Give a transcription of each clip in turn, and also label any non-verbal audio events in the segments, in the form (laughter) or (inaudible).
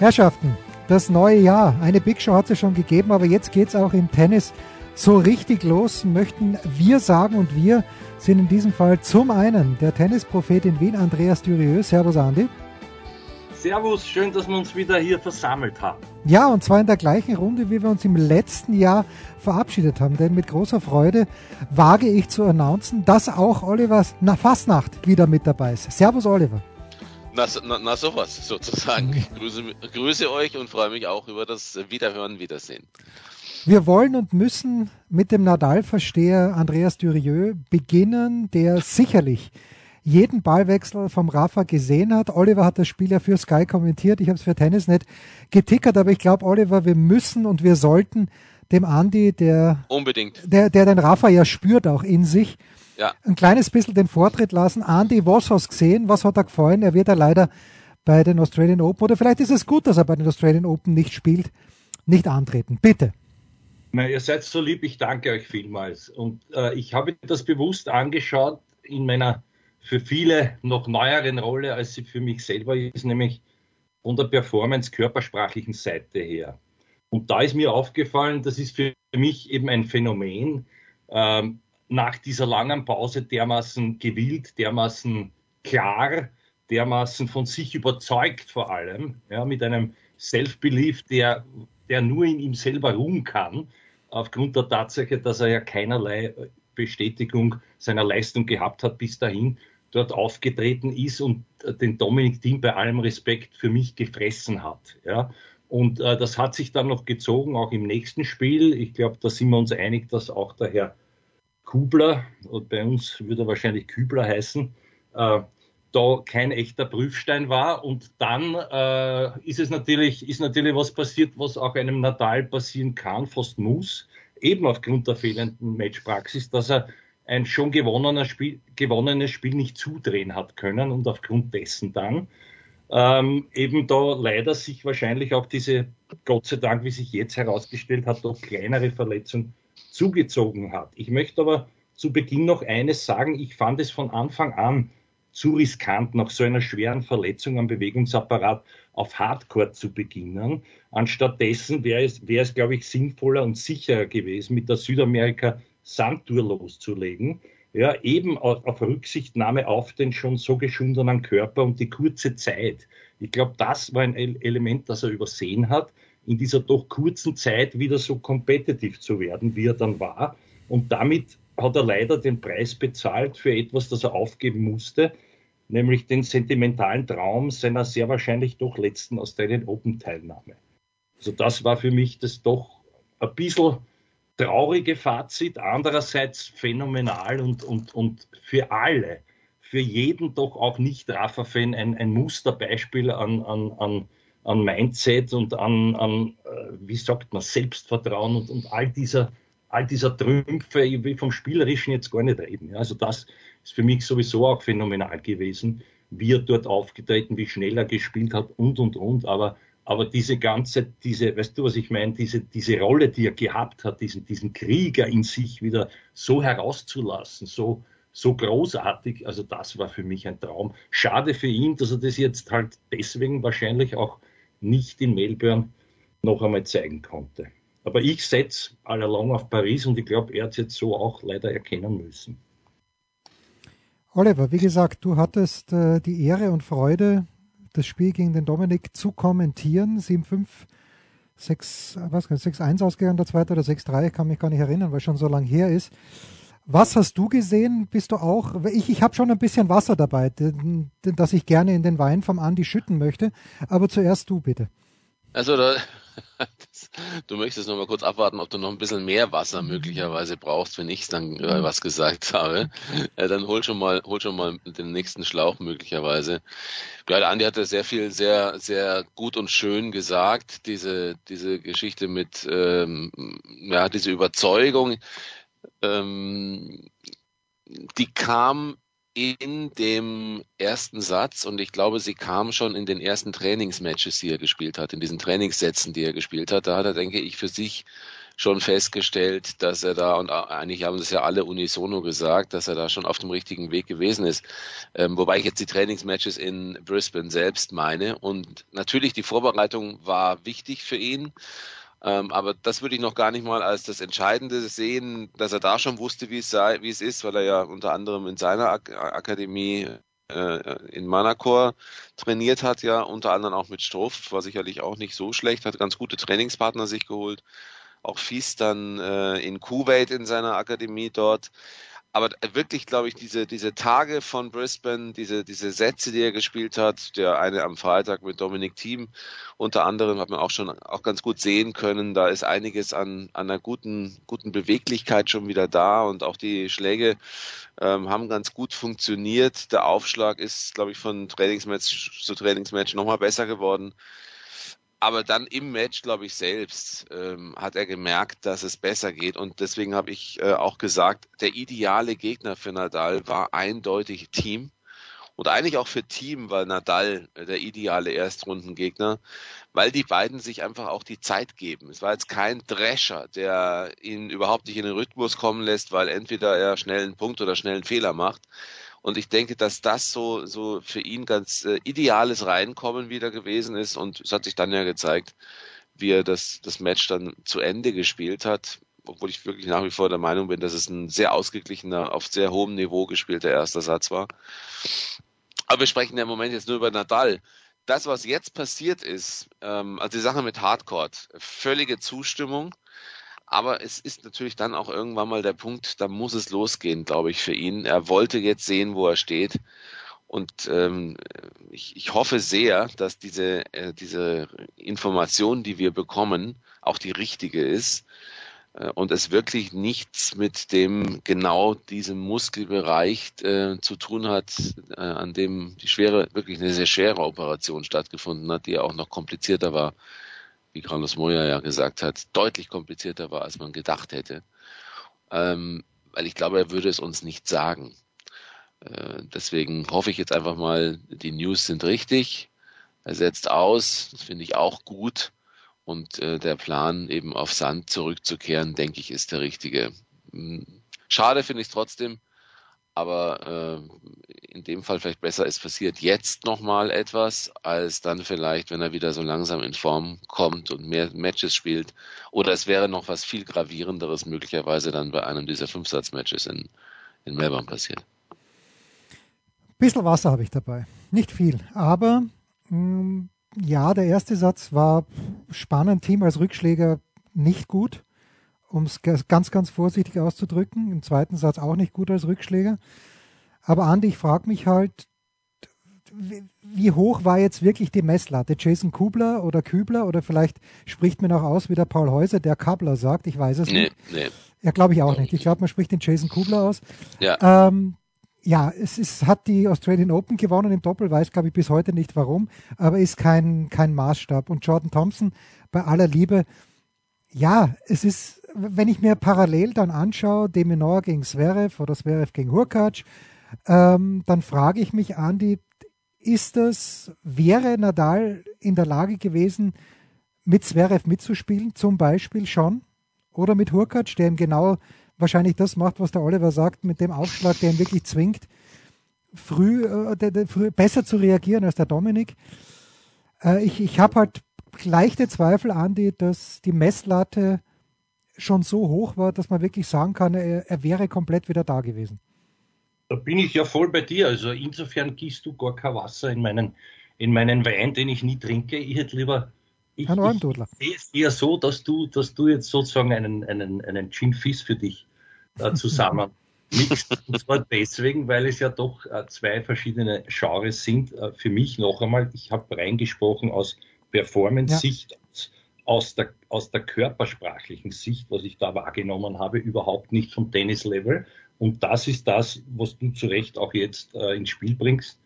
Herrschaften, das neue Jahr. Eine Big Show hat es schon gegeben, aber jetzt geht es auch im Tennis so richtig los, möchten wir sagen. Und wir sind in diesem Fall zum einen der Tennisprophet in Wien, Andreas Dürieu. Servus, Andi. Servus, schön, dass wir uns wieder hier versammelt haben. Ja, und zwar in der gleichen Runde, wie wir uns im letzten Jahr verabschiedet haben. Denn mit großer Freude wage ich zu announcen, dass auch Oliver Fastnacht wieder mit dabei ist. Servus, Oliver. Na, na, na sowas sozusagen. Ich grüße, grüße euch und freue mich auch über das Wiederhören, Wiedersehen. Wir wollen und müssen mit dem Nadal-Versteher Andreas Dürieu beginnen, der sicherlich jeden Ballwechsel vom Rafa gesehen hat. Oliver hat das Spiel ja für Sky kommentiert. Ich habe es für Tennis nicht getickert, aber ich glaube, Oliver, wir müssen und wir sollten dem Andi, der unbedingt, der, der den Rafa ja spürt auch in sich, ja. ein kleines bisschen den Vortritt lassen. Andi, was hast du gesehen? Was hat er gefallen? Er wird ja leider bei den Australian Open, oder vielleicht ist es gut, dass er bei den Australian Open nicht spielt, nicht antreten. Bitte. Na, ihr seid so lieb, ich danke euch vielmals. Und äh, ich habe das bewusst angeschaut in meiner für viele noch neueren Rolle, als sie für mich selber ist, nämlich von der Performance körpersprachlichen Seite her. Und da ist mir aufgefallen, das ist für mich eben ein Phänomen, ähm, nach dieser langen Pause dermaßen gewillt, dermaßen klar, dermaßen von sich überzeugt vor allem, ja, mit einem Self-Belief, der, der nur in ihm selber ruhen kann, aufgrund der Tatsache, dass er ja keinerlei Bestätigung seiner Leistung gehabt hat bis dahin, dort aufgetreten ist und den Dominik Thiem bei allem Respekt für mich gefressen hat. Ja. Und äh, das hat sich dann noch gezogen, auch im nächsten Spiel. Ich glaube, da sind wir uns einig, dass auch der Herr Kubler, und bei uns würde er wahrscheinlich Kübler heißen, äh, da kein echter Prüfstein war. Und dann äh, ist es natürlich, ist natürlich was passiert, was auch einem Nadal passieren kann, fast muss, eben aufgrund der fehlenden Matchpraxis, dass er ein schon gewonnenes Spiel, gewonnenes Spiel nicht zudrehen hat können und aufgrund dessen dann ähm, eben da leider sich wahrscheinlich auch diese, Gott sei Dank, wie sich jetzt herausgestellt hat, doch kleinere Verletzung zugezogen hat. Ich möchte aber zu Beginn noch eines sagen. Ich fand es von Anfang an zu riskant, nach so einer schweren Verletzung am Bewegungsapparat auf Hardcore zu beginnen. Anstattdessen wäre es, wäre es, glaube ich, sinnvoller und sicherer gewesen, mit der Südamerika Sandtour loszulegen. Ja, eben auf, auf Rücksichtnahme auf den schon so geschundenen Körper und die kurze Zeit. Ich glaube, das war ein Element, das er übersehen hat in dieser doch kurzen Zeit wieder so kompetitiv zu werden, wie er dann war. Und damit hat er leider den Preis bezahlt für etwas, das er aufgeben musste, nämlich den sentimentalen Traum seiner sehr wahrscheinlich doch letzten Australian Open Teilnahme. Also das war für mich das doch ein bisschen traurige Fazit, andererseits phänomenal und, und, und für alle, für jeden doch auch nicht Rafa-Fan ein, ein Musterbeispiel an, an, an an Mindset und an, an äh, wie sagt man, Selbstvertrauen und, und all dieser, all dieser Trümpfe, ich will vom Spielerischen jetzt gar nicht reden. Also das ist für mich sowieso auch phänomenal gewesen, wie er dort aufgetreten, wie schnell er gespielt hat und, und, und. Aber, aber diese ganze, diese, weißt du, was ich meine, diese, diese Rolle, die er gehabt hat, diesen, diesen Krieger in sich wieder so herauszulassen, so, so großartig. Also das war für mich ein Traum. Schade für ihn, dass er das jetzt halt deswegen wahrscheinlich auch nicht in Melbourne noch einmal zeigen konnte. Aber ich setze allalong auf Paris und ich glaube, er hat es jetzt so auch leider erkennen müssen. Oliver, wie gesagt, du hattest äh, die Ehre und Freude, das Spiel gegen den Dominik zu kommentieren. 7-5, 6-1 ausgegangen, der zweite oder 6-3, ich kann mich gar nicht erinnern, weil schon so lange her ist. Was hast du gesehen? Bist du auch? Ich, ich habe schon ein bisschen Wasser dabei, das ich gerne in den Wein vom Andi schütten möchte. Aber zuerst du bitte. Also da, (laughs) das, du möchtest noch mal kurz abwarten, ob du noch ein bisschen mehr Wasser möglicherweise brauchst, wenn ich dann äh, was gesagt habe. Äh, dann hol schon mal, hol schon mal den nächsten Schlauch möglicherweise. Ja, der Andi hatte sehr viel, sehr, sehr gut und schön gesagt. Diese, diese Geschichte mit, ähm, ja, diese Überzeugung, ähm, die kam in dem ersten Satz und ich glaube, sie kam schon in den ersten Trainingsmatches, die er gespielt hat, in diesen Trainingssätzen, die er gespielt hat. Da hat er, denke ich, für sich schon festgestellt, dass er da, und eigentlich haben das ja alle unisono gesagt, dass er da schon auf dem richtigen Weg gewesen ist. Ähm, wobei ich jetzt die Trainingsmatches in Brisbane selbst meine. Und natürlich, die Vorbereitung war wichtig für ihn. Ähm, aber das würde ich noch gar nicht mal als das Entscheidende sehen, dass er da schon wusste, wie es sei, wie es ist, weil er ja unter anderem in seiner Ak Akademie äh, in Manacor trainiert hat, ja, unter anderem auch mit Struff, war sicherlich auch nicht so schlecht, hat ganz gute Trainingspartner sich geholt. Auch Fies dann äh, in Kuwait in seiner Akademie dort aber wirklich, glaube ich, diese, diese Tage von Brisbane, diese, diese Sätze, die er gespielt hat, der eine am Freitag mit Dominic Thiem, unter anderem hat man auch schon auch ganz gut sehen können, da ist einiges an, an einer guten, guten Beweglichkeit schon wieder da und auch die Schläge ähm, haben ganz gut funktioniert. Der Aufschlag ist, glaube ich, von Trainingsmatch zu Trainingsmatch nochmal besser geworden aber dann im Match, glaube ich, selbst ähm, hat er gemerkt, dass es besser geht. Und deswegen habe ich äh, auch gesagt, der ideale Gegner für Nadal war eindeutig Team. Und eigentlich auch für Team war Nadal äh, der ideale Erstrundengegner, weil die beiden sich einfach auch die Zeit geben. Es war jetzt kein Drescher, der ihn überhaupt nicht in den Rhythmus kommen lässt, weil entweder er schnell einen Punkt oder schnell einen Fehler macht, und ich denke, dass das so, so für ihn ganz äh, ideales Reinkommen wieder gewesen ist. Und es hat sich dann ja gezeigt, wie er das, das Match dann zu Ende gespielt hat. Obwohl ich wirklich nach wie vor der Meinung bin, dass es ein sehr ausgeglichener, auf sehr hohem Niveau gespielter erster Satz war. Aber wir sprechen ja im Moment jetzt nur über Nadal. Das, was jetzt passiert ist, ähm, also die Sache mit Hardcore, völlige Zustimmung. Aber es ist natürlich dann auch irgendwann mal der Punkt, da muss es losgehen, glaube ich, für ihn. Er wollte jetzt sehen, wo er steht. Und ähm, ich, ich hoffe sehr, dass diese, äh, diese Information, die wir bekommen, auch die richtige ist äh, und es wirklich nichts mit dem genau diesem Muskelbereich äh, zu tun hat, äh, an dem die schwere, wirklich eine sehr schwere Operation stattgefunden hat, die auch noch komplizierter war wie Carlos Moya ja gesagt hat, deutlich komplizierter war, als man gedacht hätte. Ähm, weil ich glaube, er würde es uns nicht sagen. Äh, deswegen hoffe ich jetzt einfach mal, die News sind richtig. Er setzt aus, das finde ich auch gut. Und äh, der Plan, eben auf Sand zurückzukehren, denke ich, ist der richtige. Hm, schade finde ich es trotzdem, aber äh, in dem Fall vielleicht besser, es passiert jetzt nochmal etwas, als dann vielleicht, wenn er wieder so langsam in Form kommt und mehr Matches spielt. Oder es wäre noch was viel gravierenderes möglicherweise dann bei einem dieser Fünfsatz-Matches in, in Melbourne passiert. Bisschen Wasser habe ich dabei. Nicht viel, aber mh, mm, ja, der erste Satz war spannend. Team als Rückschläger nicht gut um es ganz, ganz vorsichtig auszudrücken. Im zweiten Satz auch nicht gut als Rückschläger. Aber Andi, ich frage mich halt, wie hoch war jetzt wirklich die Messlatte? Jason Kubler oder Kübler oder vielleicht spricht man auch aus wie der Paul Häuser, der Kabler sagt, ich weiß es nee, nicht. Nee. Ja, glaube ich auch nicht. Ich glaube, man spricht den Jason Kubler aus. Ja. Ähm, ja, es ist, hat die Australian Open gewonnen im Doppel, weiß glaube ich bis heute nicht warum, aber ist kein, kein Maßstab. Und Jordan Thompson, bei aller Liebe, ja, es ist, wenn ich mir parallel dann anschaue, Deminor gegen Zverev oder Zverev gegen Hurkacz, ähm, dann frage ich mich, Andi, ist das, wäre Nadal in der Lage gewesen, mit Zverev mitzuspielen, zum Beispiel schon? Oder mit Hurkacz, der ihm genau wahrscheinlich das macht, was der Oliver sagt, mit dem Aufschlag, der ihn wirklich zwingt, früh, äh, der, der, früh besser zu reagieren als der Dominik. Äh, ich ich habe halt leichte Zweifel, Andi, dass die Messlatte schon so hoch war, dass man wirklich sagen kann, er, er wäre komplett wieder da gewesen. Da bin ich ja voll bei dir. Also insofern gießt du gar kein Wasser in meinen, in meinen Wein, den ich nie trinke. Ich hätte lieber. Ich, Ein ich, sehe es eher so, dass du, dass du jetzt sozusagen einen, einen, einen Gin Fizz für dich äh, zusammen (laughs) mixt. Und zwar deswegen, weil es ja doch äh, zwei verschiedene Genres sind. Äh, für mich noch einmal, ich habe reingesprochen aus Performance-Sicht, ja. Aus, der, aus der körpersprachlichen Sicht, was ich da wahrgenommen habe, überhaupt nicht vom Tennis-Level. Und das ist das, was du zu Recht auch jetzt äh, ins Spiel bringst.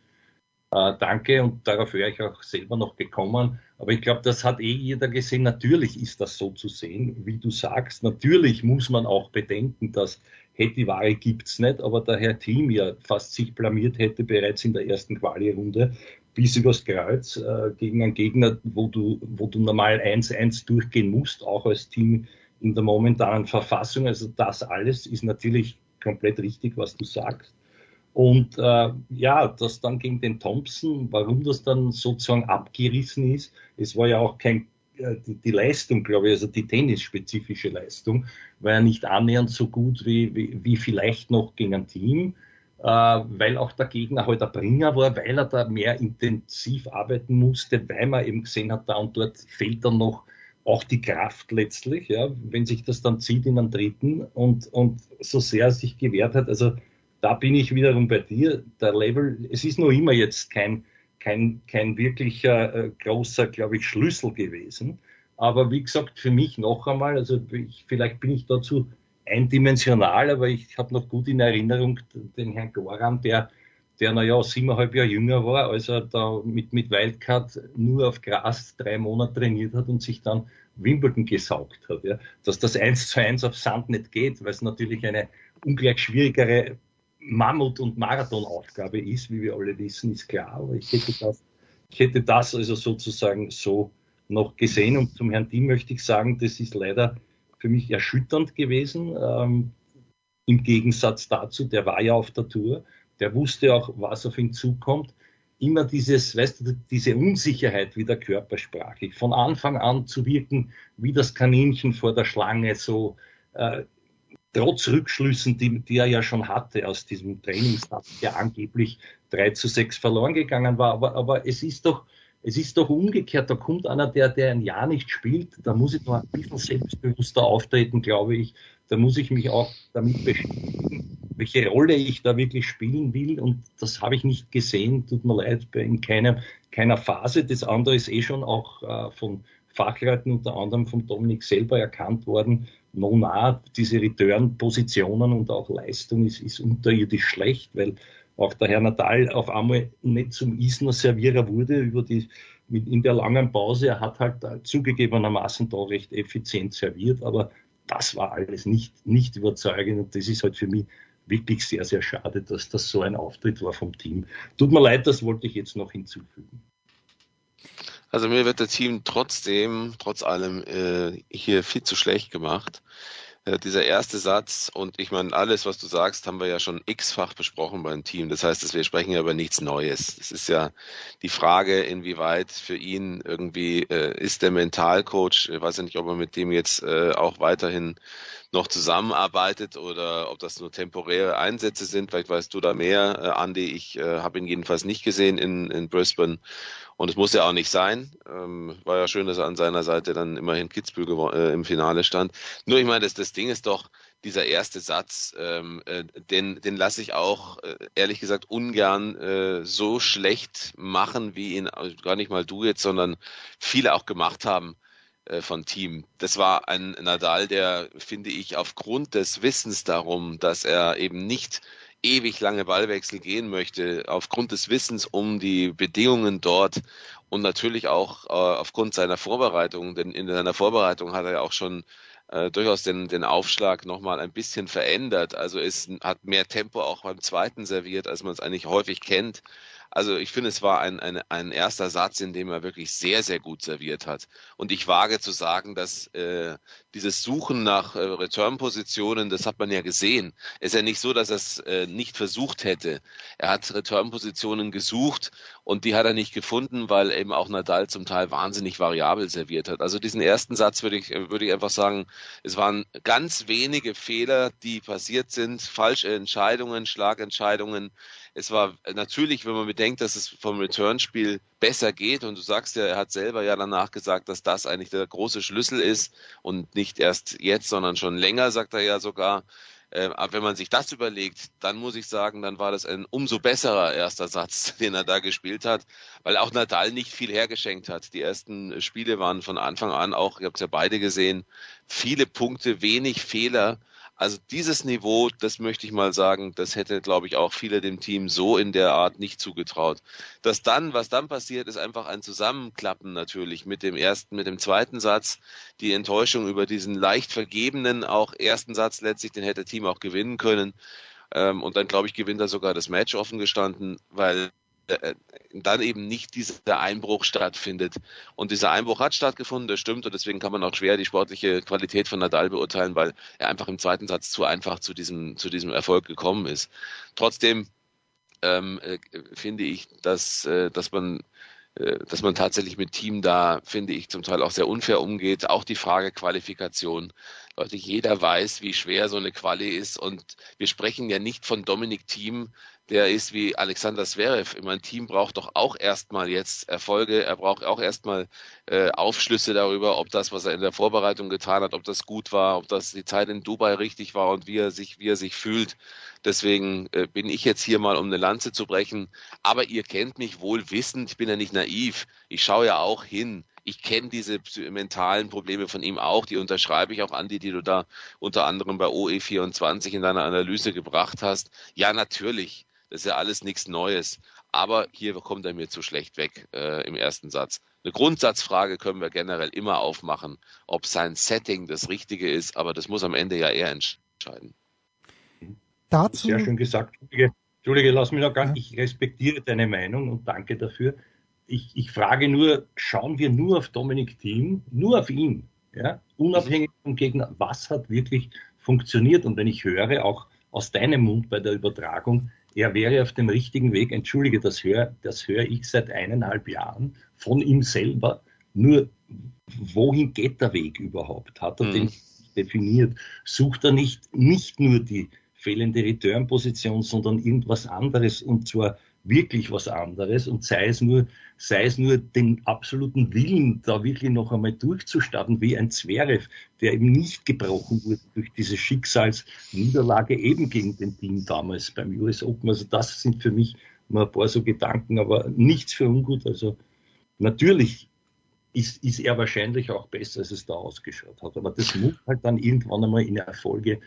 Äh, danke und darauf wäre ich auch selber noch gekommen. Aber ich glaube, das hat eh jeder gesehen. Natürlich ist das so zu sehen, wie du sagst. Natürlich muss man auch bedenken, dass Hetty-Ware gibt's nicht, aber der Herr Team ja fast sich blamiert hätte bereits in der ersten Quali-Runde bis übers Kreuz äh, gegen einen Gegner, wo du, wo du normal 1-1 durchgehen musst, auch als Team in der momentanen Verfassung. Also das alles ist natürlich komplett richtig, was du sagst. Und äh, ja, das dann gegen den Thompson, warum das dann sozusagen abgerissen ist, es war ja auch kein, äh, die, die Leistung, glaube ich, also die tennisspezifische Leistung, war ja nicht annähernd so gut wie, wie, wie vielleicht noch gegen ein Team, weil auch der Gegner halt der Bringer war, weil er da mehr intensiv arbeiten musste, weil man eben gesehen hat, da und dort fehlt dann noch auch die Kraft letztlich, ja, wenn sich das dann zieht in einen dritten und, und so sehr er sich gewehrt hat, also da bin ich wiederum bei dir. Der Level, es ist noch immer jetzt kein, kein, kein wirklicher äh, großer, glaube ich, Schlüssel gewesen. Aber wie gesagt, für mich noch einmal, also ich, vielleicht bin ich dazu eindimensional, aber ich habe noch gut in Erinnerung den Herrn Goran, der, der naja siebeneinhalb Jahre jünger war, als er da mit, mit Wildcard nur auf Gras drei Monate trainiert hat und sich dann Wimbledon gesaugt hat. Ja. Dass das eins zu eins auf Sand nicht geht, weil es natürlich eine ungleich schwierigere Mammut- und Marathonaufgabe ist, wie wir alle wissen, ist klar. Aber ich hätte das, ich hätte das also sozusagen so noch gesehen. Und zum Herrn Diem möchte ich sagen, das ist leider für mich erschütternd gewesen. Ähm, Im Gegensatz dazu, der war ja auf der Tour, der wusste auch, was auf ihn zukommt. Immer dieses, weißt du, diese Unsicherheit wie der Körpersprache. Von Anfang an zu wirken wie das Kaninchen vor der Schlange, so äh, trotz Rückschlüssen, die, die er ja schon hatte aus diesem Trainingstag, der angeblich 3 zu 6 verloren gegangen war. Aber, aber es ist doch, es ist doch umgekehrt. Da kommt einer, der, der ein Jahr nicht spielt. Da muss ich noch ein bisschen selbstbewusster auftreten, glaube ich. Da muss ich mich auch damit beschäftigen, welche Rolle ich da wirklich spielen will. Und das habe ich nicht gesehen. Tut mir leid, in keiner, keiner Phase. Das andere ist eh schon auch äh, von Fachleuten, unter anderem von Dominik selber erkannt worden Nona, diese Return-Positionen und auch Leistung ist, ist unterirdisch schlecht, weil auch der Herr Natal auf einmal nicht zum Isner Servierer wurde über die, in der langen Pause. Er hat halt zugegebenermaßen da recht effizient serviert, aber das war alles nicht, nicht überzeugend und das ist halt für mich wirklich sehr, sehr schade, dass das so ein Auftritt war vom Team. Tut mir leid, das wollte ich jetzt noch hinzufügen. Also mir wird der Team trotzdem, trotz allem, äh, hier viel zu schlecht gemacht. Äh, dieser erste Satz und ich meine, alles, was du sagst, haben wir ja schon x-fach besprochen beim Team. Das heißt, dass wir sprechen ja über nichts Neues. Es ist ja die Frage, inwieweit für ihn irgendwie äh, ist der Mentalcoach, ich weiß ja nicht, ob er mit dem jetzt äh, auch weiterhin noch zusammenarbeitet oder ob das nur temporäre Einsätze sind. Vielleicht weißt du da mehr, äh, Andy. Ich äh, habe ihn jedenfalls nicht gesehen in, in Brisbane. Und es muss ja auch nicht sein. Ähm, war ja schön, dass er an seiner Seite dann immerhin Kitzbühel äh, im Finale stand. Nur ich meine, das, das Ding ist doch, dieser erste Satz, ähm, äh, den, den lasse ich auch äh, ehrlich gesagt ungern äh, so schlecht machen, wie ihn also gar nicht mal du jetzt, sondern viele auch gemacht haben von Team. Das war ein Nadal, der, finde ich, aufgrund des Wissens darum, dass er eben nicht ewig lange Ballwechsel gehen möchte, aufgrund des Wissens um die Bedingungen dort und natürlich auch äh, aufgrund seiner Vorbereitung, denn in seiner Vorbereitung hat er ja auch schon äh, durchaus den, den Aufschlag nochmal ein bisschen verändert. Also es hat mehr Tempo auch beim zweiten serviert, als man es eigentlich häufig kennt. Also ich finde, es war ein, ein, ein erster Satz, in dem er wirklich sehr, sehr gut serviert hat. Und ich wage zu sagen, dass äh, dieses Suchen nach äh, Return-Positionen, das hat man ja gesehen. Es ist ja nicht so, dass er es äh, nicht versucht hätte. Er hat Return-Positionen gesucht und die hat er nicht gefunden, weil eben auch Nadal zum Teil wahnsinnig variabel serviert hat. Also diesen ersten Satz würde ich, würde ich einfach sagen, es waren ganz wenige Fehler, die passiert sind, falsche Entscheidungen, Schlagentscheidungen es war natürlich, wenn man bedenkt, dass es vom Return-Spiel besser geht und du sagst ja, er hat selber ja danach gesagt, dass das eigentlich der große Schlüssel ist und nicht erst jetzt, sondern schon länger, sagt er ja sogar. Äh, aber wenn man sich das überlegt, dann muss ich sagen, dann war das ein umso besserer erster Satz, (laughs) den er da gespielt hat, weil auch Nadal nicht viel hergeschenkt hat. Die ersten Spiele waren von Anfang an auch, ihr habt es ja beide gesehen, viele Punkte, wenig Fehler. Also dieses Niveau, das möchte ich mal sagen, das hätte, glaube ich, auch viele dem Team so in der Art nicht zugetraut. Das dann, was dann passiert, ist einfach ein Zusammenklappen natürlich mit dem ersten, mit dem zweiten Satz. Die Enttäuschung über diesen leicht vergebenen auch ersten Satz letztlich, den hätte Team auch gewinnen können. Ähm, und dann, glaube ich, gewinnt er sogar das Match offen gestanden, weil dann eben nicht dieser Einbruch stattfindet. Und dieser Einbruch hat stattgefunden, das stimmt, und deswegen kann man auch schwer die sportliche Qualität von Nadal beurteilen, weil er einfach im zweiten Satz zu einfach zu diesem, zu diesem Erfolg gekommen ist. Trotzdem ähm, äh, finde ich, dass, äh, dass man äh, dass man tatsächlich mit Team da, finde ich, zum Teil auch sehr unfair umgeht. Auch die Frage Qualifikation. Leute, jeder weiß, wie schwer so eine Quali ist. Und wir sprechen ja nicht von Dominik Team, der ist wie Alexander Zverev. Mein Team braucht doch auch erstmal jetzt Erfolge. Er braucht auch erstmal äh, Aufschlüsse darüber, ob das, was er in der Vorbereitung getan hat, ob das gut war, ob das die Zeit in Dubai richtig war und wie er sich, wie er sich fühlt. Deswegen äh, bin ich jetzt hier mal, um eine Lanze zu brechen. Aber ihr kennt mich wohl wissend. Ich bin ja nicht naiv. Ich schaue ja auch hin. Ich kenne diese mentalen Probleme von ihm auch. Die unterschreibe ich auch, Andi, die du da unter anderem bei OE24 in deiner Analyse gebracht hast. Ja, natürlich das ist ja alles nichts Neues. Aber hier kommt er mir zu schlecht weg äh, im ersten Satz. Eine Grundsatzfrage können wir generell immer aufmachen, ob sein Setting das Richtige ist, aber das muss am Ende ja er entscheiden. Dazu. Sehr schön gesagt. Entschuldige, Entschuldige lass mich noch gar nicht. Ich respektiere deine Meinung und danke dafür. Ich, ich frage nur, schauen wir nur auf Dominik Thiem, nur auf ihn, ja? unabhängig vom Gegner, was hat wirklich funktioniert? Und wenn ich höre, auch aus deinem Mund bei der Übertragung, er wäre auf dem richtigen Weg. Entschuldige, das höre, das höre ich seit eineinhalb Jahren von ihm selber. Nur, wohin geht der Weg überhaupt? Hat er mhm. den definiert? Sucht er nicht, nicht nur die fehlende Return-Position, sondern irgendwas anderes und zwar wirklich was anderes und sei es nur, sei es nur den absoluten Willen, da wirklich noch einmal durchzustarten, wie ein Zverev, der eben nicht gebrochen wurde durch diese Schicksalsniederlage eben gegen den Team damals beim US Open. Also das sind für mich mal ein paar so Gedanken, aber nichts für ungut. Also natürlich ist, ist er wahrscheinlich auch besser, als es da ausgeschaut hat. Aber das muss halt dann irgendwann einmal in Erfolge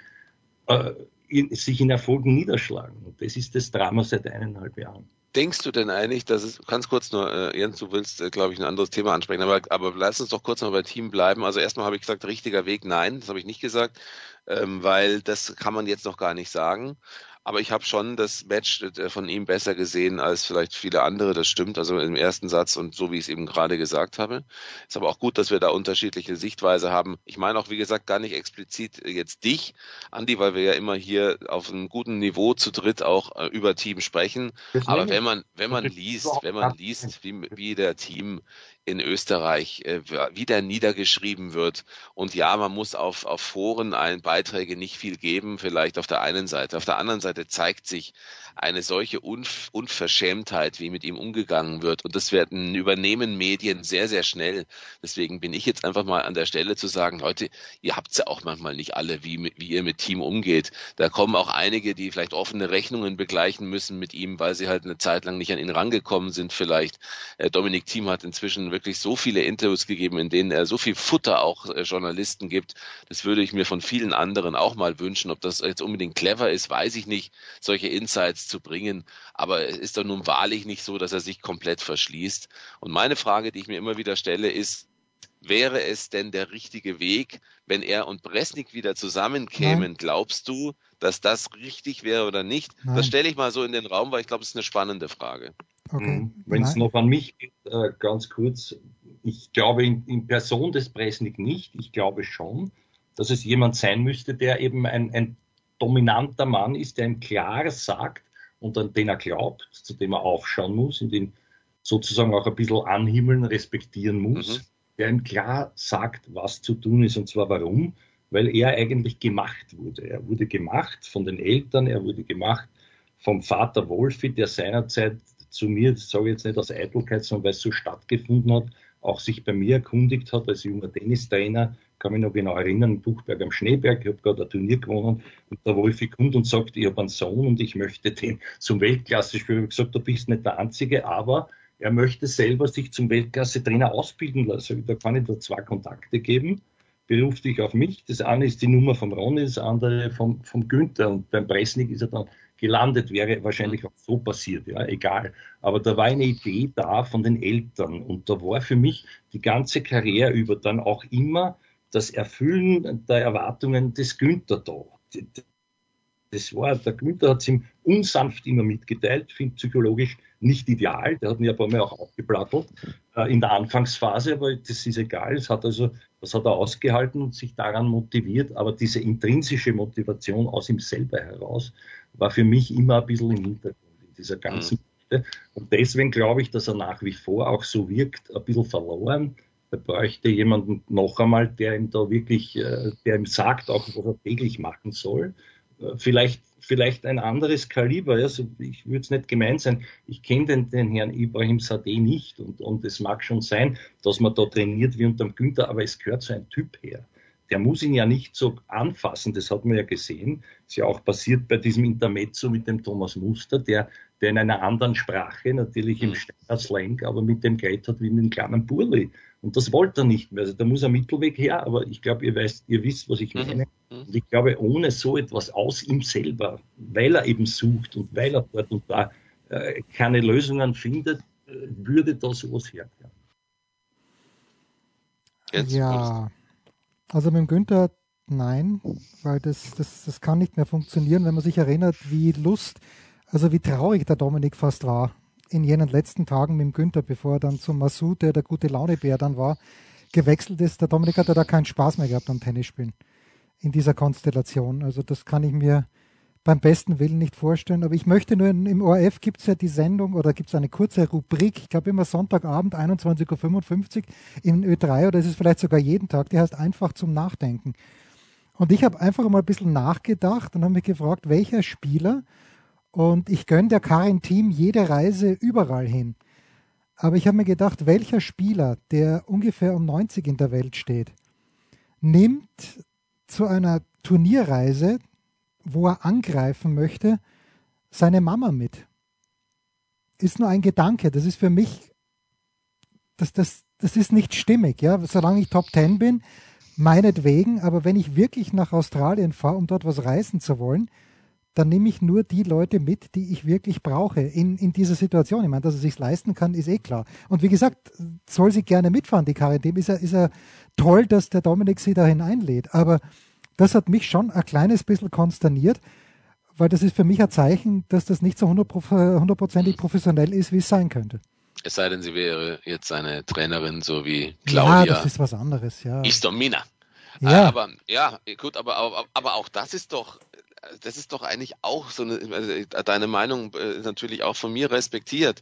äh, in, sich in Erfolgen niederschlagen. Und das ist das Drama seit eineinhalb Jahren. Denkst du denn eigentlich, dass es, ganz kurz nur, äh, Jens, du willst, äh, glaube ich, ein anderes Thema ansprechen, aber, aber lass uns doch kurz noch bei Team bleiben. Also erstmal habe ich gesagt, richtiger Weg, nein, das habe ich nicht gesagt, ähm, weil das kann man jetzt noch gar nicht sagen. Aber ich habe schon das Match äh, von ihm besser gesehen als vielleicht viele andere. Das stimmt, also im ersten Satz und so wie ich es eben gerade gesagt habe. Ist aber auch gut, dass wir da unterschiedliche Sichtweise haben. Ich meine auch, wie gesagt, gar nicht explizit jetzt dich, Andi, weil wir ja immer hier auf einem guten Niveau zu dritt auch äh, über Team sprechen. Aber wenn man, wenn man liest, wenn man liest, wie, wie der Team in Österreich äh, wieder niedergeschrieben wird. Und ja, man muss auf, auf Foren ein Beiträge nicht viel geben, vielleicht auf der einen Seite. Auf der anderen Seite zeigt sich, eine solche Unf Unverschämtheit, wie mit ihm umgegangen wird. Und das werden übernehmen Medien sehr, sehr schnell. Deswegen bin ich jetzt einfach mal an der Stelle zu sagen, Leute, ihr habt ja auch manchmal nicht alle, wie, wie ihr mit Team umgeht. Da kommen auch einige, die vielleicht offene Rechnungen begleichen müssen mit ihm, weil sie halt eine Zeit lang nicht an ihn rangekommen sind vielleicht. Äh, Dominik Thiem hat inzwischen wirklich so viele Interviews gegeben, in denen er so viel Futter auch äh, Journalisten gibt. Das würde ich mir von vielen anderen auch mal wünschen. Ob das jetzt unbedingt clever ist, weiß ich nicht, solche Insights zu bringen. Aber es ist doch nun wahrlich nicht so, dass er sich komplett verschließt. Und meine Frage, die ich mir immer wieder stelle, ist, wäre es denn der richtige Weg, wenn er und Bresnik wieder zusammenkämen? Nein. Glaubst du, dass das richtig wäre oder nicht? Nein. Das stelle ich mal so in den Raum, weil ich glaube, es ist eine spannende Frage. Okay. Mhm. Wenn es noch an mich geht, äh, ganz kurz, ich glaube in, in, Person des Bresnik nicht. Ich glaube schon, dass es jemand sein müsste, der eben ein, ein dominanter Mann ist, der ihm klar sagt, und an den er glaubt, zu dem er aufschauen muss, in den sozusagen auch ein bisschen anhimmeln, respektieren muss, mhm. der ihm klar sagt, was zu tun ist und zwar warum, weil er eigentlich gemacht wurde. Er wurde gemacht von den Eltern, er wurde gemacht vom Vater Wolfi, der seinerzeit zu mir, das sage ich jetzt nicht aus Eitelkeit, sondern weil es so stattgefunden hat, auch sich bei mir erkundigt hat als junger Tennistrainer, kann mich noch genau erinnern, in Buchberg am Schneeberg, ich habe gerade ein Turnier gewonnen und der Wolfi kommt und sagt, ich habe einen Sohn und ich möchte den zum Weltklasse-Spieler. Ich habe gesagt, du bist nicht der Einzige, aber er möchte selber sich zum Weltklasse-Trainer ausbilden lassen. Da kann ich da zwei Kontakte geben. Beruft dich auf mich. Das eine ist die Nummer vom Ronny, das andere vom, vom Günther. Und beim Presnik ist er dann gelandet, wäre wahrscheinlich auch so passiert, ja, egal. Aber da war eine Idee da von den Eltern und da war für mich die ganze Karriere über dann auch immer das Erfüllen der Erwartungen des Günther da. Das war, der Günther hat es ihm unsanft immer mitgeteilt, finde psychologisch nicht ideal. Der hat mir ein paar Mal auch aufgeplattelt äh, in der Anfangsphase, aber das ist egal. Es hat also, das hat er ausgehalten und sich daran motiviert. Aber diese intrinsische Motivation aus ihm selber heraus war für mich immer ein bisschen im Hintergrund in dieser ganzen mhm. Und deswegen glaube ich, dass er nach wie vor auch so wirkt, ein bisschen verloren da bräuchte jemanden noch einmal, der ihm da wirklich, äh, der ihm sagt, auch was er täglich machen soll. Äh, vielleicht, vielleicht ein anderes Kaliber. Also ich würde es nicht gemein sein. Ich kenne den, den Herrn Ibrahim Sadeh nicht und, und es mag schon sein, dass man da trainiert wie unterm Günther, aber es gehört so ein Typ her. Der muss ihn ja nicht so anfassen, das hat man ja gesehen. Ist ja auch passiert bei diesem Intermezzo mit dem Thomas Muster, der, der in einer anderen Sprache, natürlich im mhm. Steiner Slang, aber mit dem Geld hat wie mit einem kleinen Burli. Und das wollte er nicht mehr. Also da muss ein Mittelweg her, aber ich glaube, ihr, weißt, ihr wisst, was ich mhm. meine. Mhm. Und ich glaube, ohne so etwas aus ihm selber, weil er eben sucht und weil er dort und da äh, keine Lösungen findet, äh, würde da sowas herkommen. Ja, also mit dem Günther nein, weil das, das, das kann nicht mehr funktionieren, wenn man sich erinnert, wie Lust, also wie traurig der Dominik fast war in jenen letzten Tagen mit dem Günther, bevor er dann zum Masud, der der gute Launebär dann war, gewechselt ist. Der Dominik hat ja da keinen Spaß mehr gehabt am Tennisspielen in dieser Konstellation. Also das kann ich mir beim besten Willen nicht vorstellen. Aber ich möchte nur, im ORF gibt es ja die Sendung oder gibt es eine kurze Rubrik, ich glaube immer Sonntagabend 21.55 Uhr in Ö3 oder ist es vielleicht sogar jeden Tag, die heißt einfach zum Nachdenken. Und ich habe einfach mal ein bisschen nachgedacht und habe mich gefragt, welcher Spieler und ich gönne der Karin Team jede Reise überall hin. Aber ich habe mir gedacht, welcher Spieler, der ungefähr um 90 in der Welt steht, nimmt zu einer Turnierreise, wo er angreifen möchte, seine Mama mit. Ist nur ein Gedanke. Das ist für mich, das, das, das ist nicht stimmig. Ja? Solange ich Top 10 bin, meinetwegen, aber wenn ich wirklich nach Australien fahre, um dort was reißen zu wollen, dann nehme ich nur die Leute mit, die ich wirklich brauche in, in dieser Situation. Ich meine, dass er sich leisten kann, ist eh klar. Und wie gesagt, soll sie gerne mitfahren, die Karin. Dem ist er, ist er toll, dass der Dominik sie dahin einlädt. Aber das hat mich schon ein kleines bisschen konsterniert, weil das ist für mich ein Zeichen, dass das nicht so hundertprozentig professionell ist, wie es sein könnte. Es sei denn, sie wäre jetzt eine Trainerin, so wie Claudia. Ja, das ist was anderes, ja. Istomina. Ja. Aber ja, gut, aber, aber, aber auch das ist doch das ist doch eigentlich auch so eine, also deine Meinung ist äh, natürlich auch von mir respektiert.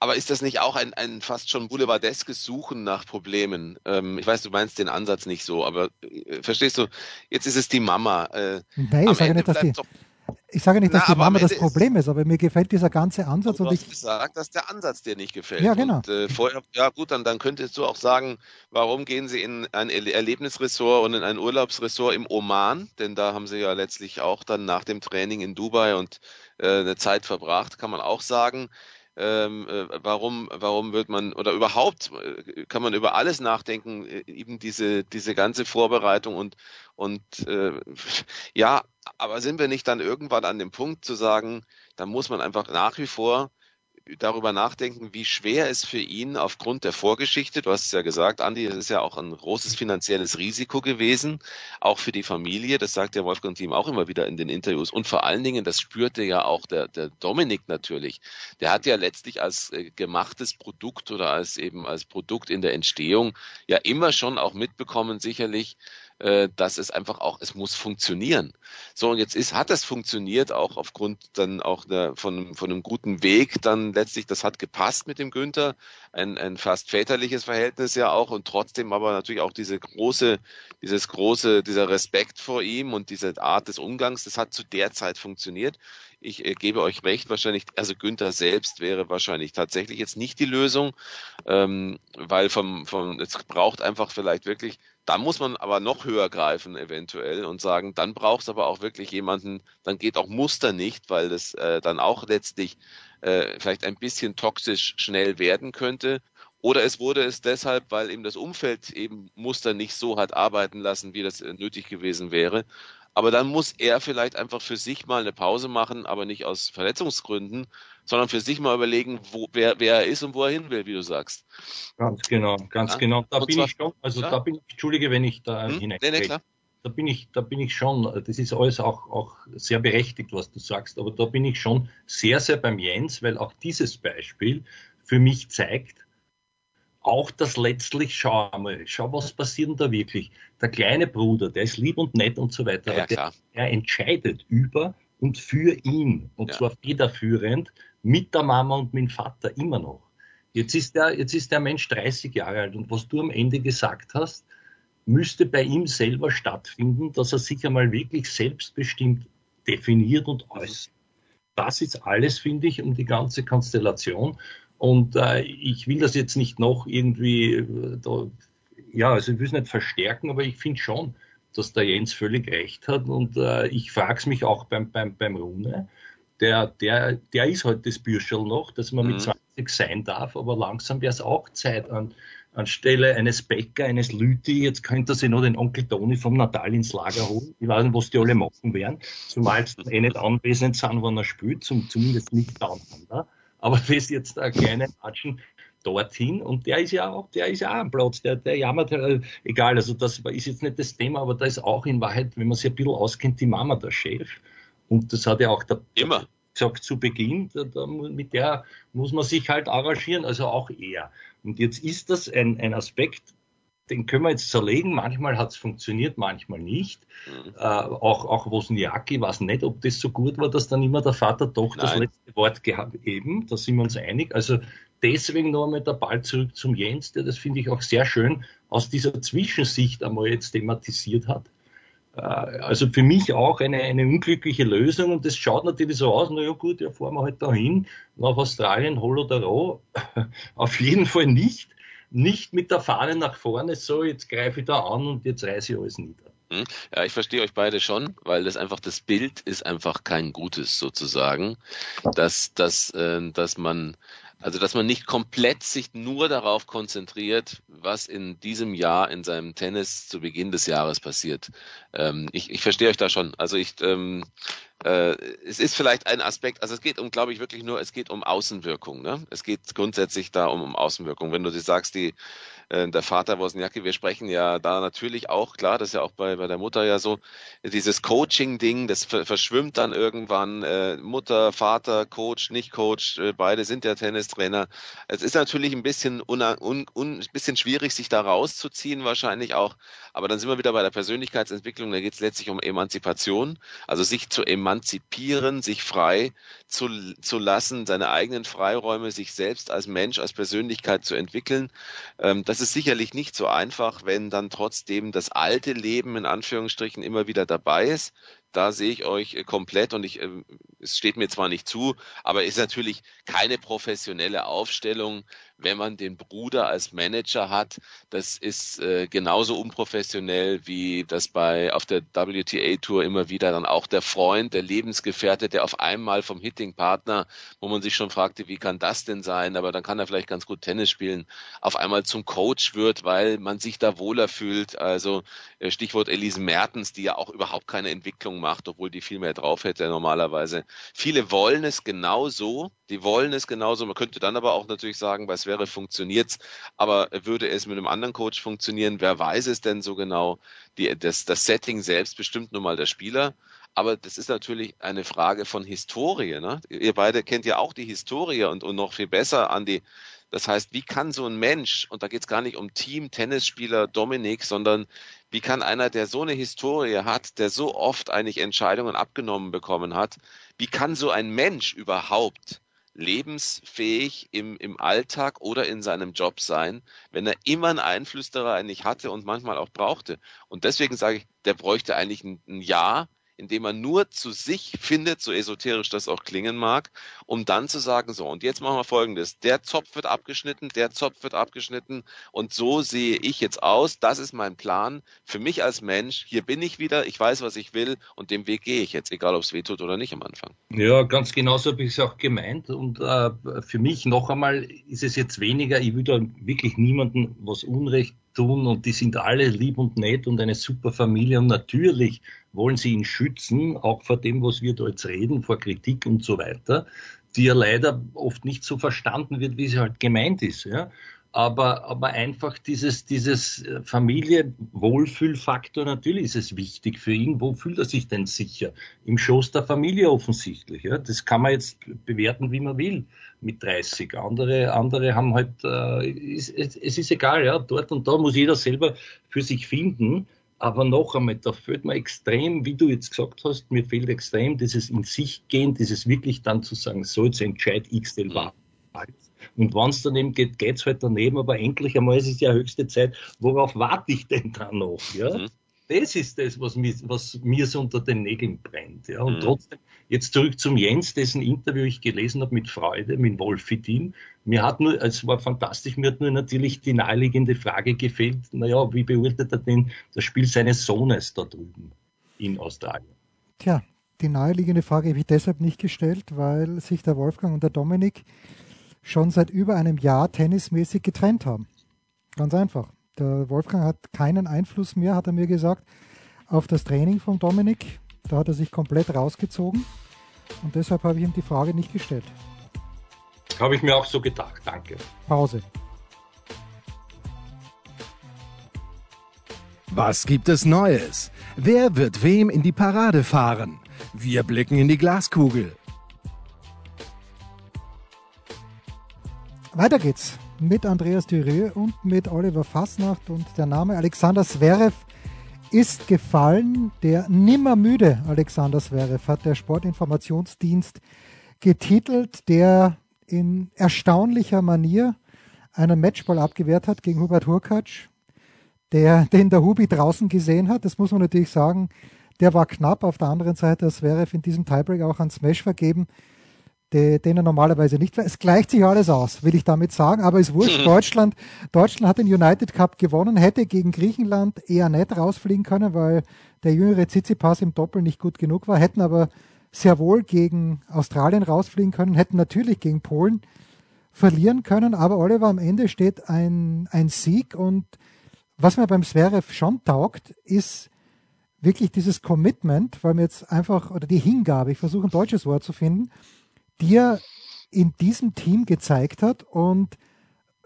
Aber ist das nicht auch ein, ein fast schon boulevardeskes Suchen nach Problemen? Ähm, ich weiß, du meinst den Ansatz nicht so, aber äh, verstehst du, jetzt ist es die Mama. Äh, nee, ich sage nicht, dass die, doch, ich sage nicht, dass Na, die Mama das Problem ist, aber mir gefällt dieser ganze Ansatz. Du und hast ich gesagt, dass der Ansatz dir nicht gefällt. Ja, genau. Und, äh, vorher, ja gut, dann, dann könntest du auch sagen, warum gehen sie in ein Erlebnisressort und in ein Urlaubsressort im Oman? Denn da haben sie ja letztlich auch dann nach dem Training in Dubai und äh, eine Zeit verbracht, kann man auch sagen ähm, äh, warum, warum wird man oder überhaupt äh, kann man über alles nachdenken, äh, eben diese, diese ganze Vorbereitung und, und äh, (laughs) ja, aber sind wir nicht dann irgendwann an dem Punkt zu sagen, da muss man einfach nach wie vor darüber nachdenken, wie schwer es für ihn aufgrund der Vorgeschichte, du hast es ja gesagt, Andi, es ist ja auch ein großes finanzielles Risiko gewesen, auch für die Familie, das sagt der Wolfgang Team auch immer wieder in den Interviews. Und vor allen Dingen, das spürte ja auch der, der Dominik natürlich, der hat ja letztlich als äh, gemachtes Produkt oder als eben als Produkt in der Entstehung ja immer schon auch mitbekommen, sicherlich, äh, dass es einfach auch, es muss funktionieren. So, und jetzt ist, hat das funktioniert, auch aufgrund dann auch der, von, von einem guten Weg, dann letztlich, das hat gepasst mit dem Günther, ein, ein fast väterliches Verhältnis ja auch und trotzdem aber natürlich auch diese große, dieses große, dieser Respekt vor ihm und diese Art des Umgangs, das hat zu der Zeit funktioniert. ich äh, gebe euch recht, wahrscheinlich, also Günther selbst wäre wahrscheinlich tatsächlich jetzt nicht die Lösung, ähm, weil vom, vom, es braucht einfach vielleicht wirklich, da muss man aber noch höher greifen eventuell und sagen, dann braucht es aber auch wirklich jemanden, dann geht auch Muster nicht, weil das äh, dann auch letztlich äh, vielleicht ein bisschen toxisch schnell werden könnte. Oder es wurde es deshalb, weil eben das Umfeld eben Muster nicht so hat arbeiten lassen, wie das äh, nötig gewesen wäre. Aber dann muss er vielleicht einfach für sich mal eine Pause machen, aber nicht aus Verletzungsgründen, sondern für sich mal überlegen, wo, wer, wer er ist und wo er hin will, wie du sagst. Ganz genau, ganz ja? genau. Da und bin zwar, ich schon, also klar. da bin ich, entschuldige, wenn ich da hm? hinein. Nee, nee, klar. Da bin ich, da bin ich schon, das ist alles auch, auch sehr berechtigt, was du sagst, aber da bin ich schon sehr, sehr beim Jens, weil auch dieses Beispiel für mich zeigt, auch das letztlich, schau einmal, schau, was passiert denn da wirklich? Der kleine Bruder, der ist lieb und nett und so weiter, ja, der, der, entscheidet über und für ihn, und ja. zwar federführend, mit der Mama und mit dem Vater immer noch. Jetzt ist, der, jetzt ist der Mensch 30 Jahre alt und was du am Ende gesagt hast, müsste bei ihm selber stattfinden, dass er sich einmal wirklich selbstbestimmt definiert und äußert. Das ist alles, finde ich, um die ganze Konstellation. Und äh, ich will das jetzt nicht noch irgendwie, äh, da, ja, also ich will es nicht verstärken, aber ich finde schon, dass der Jens völlig recht hat. Und äh, ich frage es mich auch beim, beim, beim Rune. Der, der, der ist halt das Bürscherl noch, dass man mhm. mit 20 sein darf, aber langsam wäre es auch Zeit an, anstelle eines Bäcker, eines Lüti, jetzt könnte er sich noch den Onkel Toni vom Natal ins Lager holen. Ich weiß nicht, was die alle machen werden, zumal sie eh nicht anwesend sind, wann er spielt, zum, zumindest nicht dauernd. Aber (laughs) das ist jetzt ein kleiner Atschen dorthin und der ist ja auch, der ist ja auch am Platz, der, der jammert, äh, egal, also das ist jetzt nicht das Thema, aber da ist auch in Wahrheit, wenn man sich ein bisschen auskennt, die Mama der Chef. Und das hat ja auch der, Immer. gesagt zu Beginn, da, da, mit der muss man sich halt arrangieren, also auch er. Und jetzt ist das ein, ein Aspekt, den können wir jetzt zerlegen. Manchmal hat es funktioniert, manchmal nicht. Mhm. Äh, auch auch Wozniacki weiß nicht, ob das so gut war, dass dann immer der Vater doch Nein. das letzte Wort gehabt eben. Da sind wir uns einig. Also deswegen noch einmal der Ball zurück zum Jens, der das finde ich auch sehr schön aus dieser Zwischensicht einmal jetzt thematisiert hat. Äh, also für mich auch eine, eine unglückliche Lösung und das schaut natürlich so aus, na ja gut, ja fahren wir halt dahin, nach Australien, Hol oder Roh. (laughs) Auf jeden Fall nicht nicht mit der Fahne nach vorne, so jetzt greife ich da an und jetzt reiße ich alles nieder. Hm? Ja, ich verstehe euch beide schon, weil das einfach das Bild ist einfach kein gutes sozusagen, dass dass äh, dass man also dass man nicht komplett sich nur darauf konzentriert, was in diesem Jahr in seinem Tennis zu Beginn des Jahres passiert. Ähm, ich, ich verstehe euch da schon. Also ich ähm, äh, es ist vielleicht ein Aspekt, also es geht um, glaube ich, wirklich nur, es geht um Außenwirkung. Ne? Es geht grundsätzlich da um, um Außenwirkung. Wenn du dir sagst, die, äh, der Vater Wozniacki, wir sprechen ja da natürlich auch, klar, das ist ja auch bei, bei der Mutter ja so, dieses Coaching-Ding, das verschwimmt dann irgendwann, äh, Mutter, Vater, Coach, nicht Coach, äh, beide sind ja Tennistrainer. Es ist natürlich ein bisschen, un, un, ein bisschen schwierig, sich da rauszuziehen wahrscheinlich auch, aber dann sind wir wieder bei der Persönlichkeitsentwicklung, da geht es letztlich um Emanzipation, also sich zu emanzipieren, sich frei zu, zu lassen, seine eigenen Freiräume, sich selbst als Mensch, als Persönlichkeit zu entwickeln. Ähm, das ist sicherlich nicht so einfach, wenn dann trotzdem das alte Leben in Anführungsstrichen immer wieder dabei ist. Da sehe ich euch äh, komplett und ich, äh, es steht mir zwar nicht zu, aber ist natürlich keine professionelle Aufstellung, wenn man den Bruder als Manager hat. Das ist äh, genauso unprofessionell wie das bei auf der WTA Tour immer wieder dann auch der Freund, der Lebensgefährte, der auf einmal vom Hitting Partner, wo man sich schon fragte, wie kann das denn sein? Aber dann kann er vielleicht ganz gut Tennis spielen, auf einmal zum Coach wird, weil man sich da wohler fühlt. Also äh, Stichwort Elise Mertens, die ja auch überhaupt keine Entwicklung macht, obwohl die viel mehr drauf hätte normalerweise. Viele wollen es genauso, die wollen es genauso. Man könnte dann aber auch natürlich sagen, was wäre funktioniert's, aber würde es mit einem anderen Coach funktionieren? Wer weiß es denn so genau? Die, das, das Setting selbst bestimmt nun mal der Spieler. Aber das ist natürlich eine Frage von Historie. Ne? Ihr beide kennt ja auch die Historie und, und noch viel besser an die. Das heißt, wie kann so ein Mensch, und da geht es gar nicht um Team, Tennisspieler, Dominik, sondern wie kann einer, der so eine Historie hat, der so oft eigentlich Entscheidungen abgenommen bekommen hat, wie kann so ein Mensch überhaupt lebensfähig im, im Alltag oder in seinem Job sein, wenn er immer einen Einflüsterer eigentlich hatte und manchmal auch brauchte. Und deswegen sage ich, der bräuchte eigentlich ein, ein Jahr, indem man nur zu sich findet, so esoterisch das auch klingen mag, um dann zu sagen, so, und jetzt machen wir folgendes. Der Zopf wird abgeschnitten, der Zopf wird abgeschnitten und so sehe ich jetzt aus. Das ist mein Plan für mich als Mensch. Hier bin ich wieder, ich weiß, was ich will und dem Weg gehe ich jetzt, egal ob es wehtut oder nicht am Anfang. Ja, ganz genauso habe ich es auch gemeint. Und äh, für mich noch einmal ist es jetzt weniger, ich will da wirklich niemandem was Unrecht tun und die sind alle lieb und nett und eine super Familie und natürlich wollen sie ihn schützen, auch vor dem, was wir da jetzt reden, vor Kritik und so weiter, die ja leider oft nicht so verstanden wird, wie sie halt gemeint ist. Ja? Aber, aber einfach dieses, dieses Familie, Wohlfühlfaktor, natürlich ist es wichtig für ihn. Wo fühlt er sich denn sicher? Im Schoß der Familie offensichtlich. Ja? Das kann man jetzt bewerten, wie man will mit 30. Andere, andere haben halt, äh, es, es, es ist egal, ja, dort und da muss jeder selber für sich finden. Aber noch einmal, da fehlt mir extrem, wie du jetzt gesagt hast, mir fehlt extrem dieses in sich gehen, dieses wirklich dann zu sagen, so jetzt entscheid ich den Wahl. Und wenn es daneben geht, geht es halt daneben, aber endlich einmal ist es ja höchste Zeit, worauf warte ich denn da noch? Ja? Mhm. Das ist das, was mir, was mir so unter den Nägeln brennt. Ja? Und mhm. trotzdem, jetzt zurück zum Jens, dessen Interview ich gelesen habe mit Freude, mit Wolfidin. Mir hat nur, es war fantastisch, mir hat nur natürlich die naheliegende Frage gefehlt, naja, wie beurteilt er denn das Spiel seines Sohnes da drüben in Australien? Tja, die naheliegende Frage habe ich deshalb nicht gestellt, weil sich der Wolfgang und der Dominik schon seit über einem Jahr tennismäßig getrennt haben. Ganz einfach. Der Wolfgang hat keinen Einfluss mehr, hat er mir gesagt, auf das Training von Dominik. Da hat er sich komplett rausgezogen und deshalb habe ich ihm die Frage nicht gestellt. Habe ich mir auch so gedacht, danke. Pause. Was gibt es Neues? Wer wird wem in die Parade fahren? Wir blicken in die Glaskugel. Weiter geht's mit Andreas Dürieu und mit Oliver Fassnacht und der Name Alexander Zverev ist gefallen. Der nimmermüde Alexander Zverev hat der Sportinformationsdienst getitelt, der in erstaunlicher Manier einen Matchball abgewehrt hat gegen Hubert Hurkacz, der, (laughs) den der Hubi draußen gesehen hat. Das muss man natürlich sagen. Der war knapp. Auf der anderen Seite hat Zverev in diesem Tiebreak auch einen Smash vergeben de, den er normalerweise nicht Es gleicht sich alles aus, will ich damit sagen, aber es wurscht. Deutschland, Deutschland hat den United Cup gewonnen, hätte gegen Griechenland eher nicht rausfliegen können, weil der jüngere Tsitsipas im Doppel nicht gut genug war, hätten aber sehr wohl gegen Australien rausfliegen können, hätten natürlich gegen Polen verlieren können, aber Oliver, am Ende steht ein, ein Sieg und was mir beim Zverev schon taugt, ist wirklich dieses Commitment, weil mir jetzt einfach, oder die Hingabe, ich versuche ein deutsches Wort zu finden, die er in diesem Team gezeigt hat. Und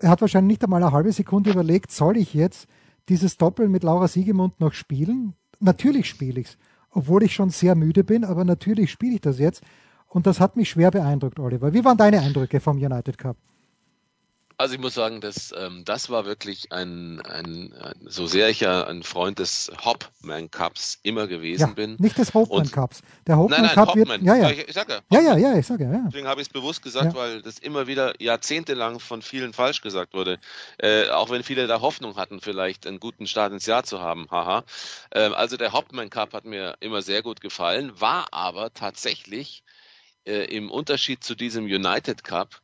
er hat wahrscheinlich nicht einmal eine halbe Sekunde überlegt, soll ich jetzt dieses Doppel mit Laura Siegemund noch spielen? Natürlich spiele ich es, obwohl ich schon sehr müde bin, aber natürlich spiele ich das jetzt. Und das hat mich schwer beeindruckt, Oliver. Wie waren deine Eindrücke vom United Cup? Also ich muss sagen, dass, ähm, das war wirklich ein, ein, ein, so sehr ich ja ein Freund des Hopman Cups immer gewesen ja, bin. Nicht des Hopman Cups. Der Hopman nein, nein, Cup Hopman. wird, ja, ja. Ich, ich sage, ja, ja, ja, ich sage, ja. Deswegen habe ich es bewusst gesagt, ja. weil das immer wieder jahrzehntelang von vielen falsch gesagt wurde. Äh, auch wenn viele da Hoffnung hatten, vielleicht einen guten Start ins Jahr zu haben. Haha. Äh, also der Hopman Cup hat mir immer sehr gut gefallen, war aber tatsächlich äh, im Unterschied zu diesem United Cup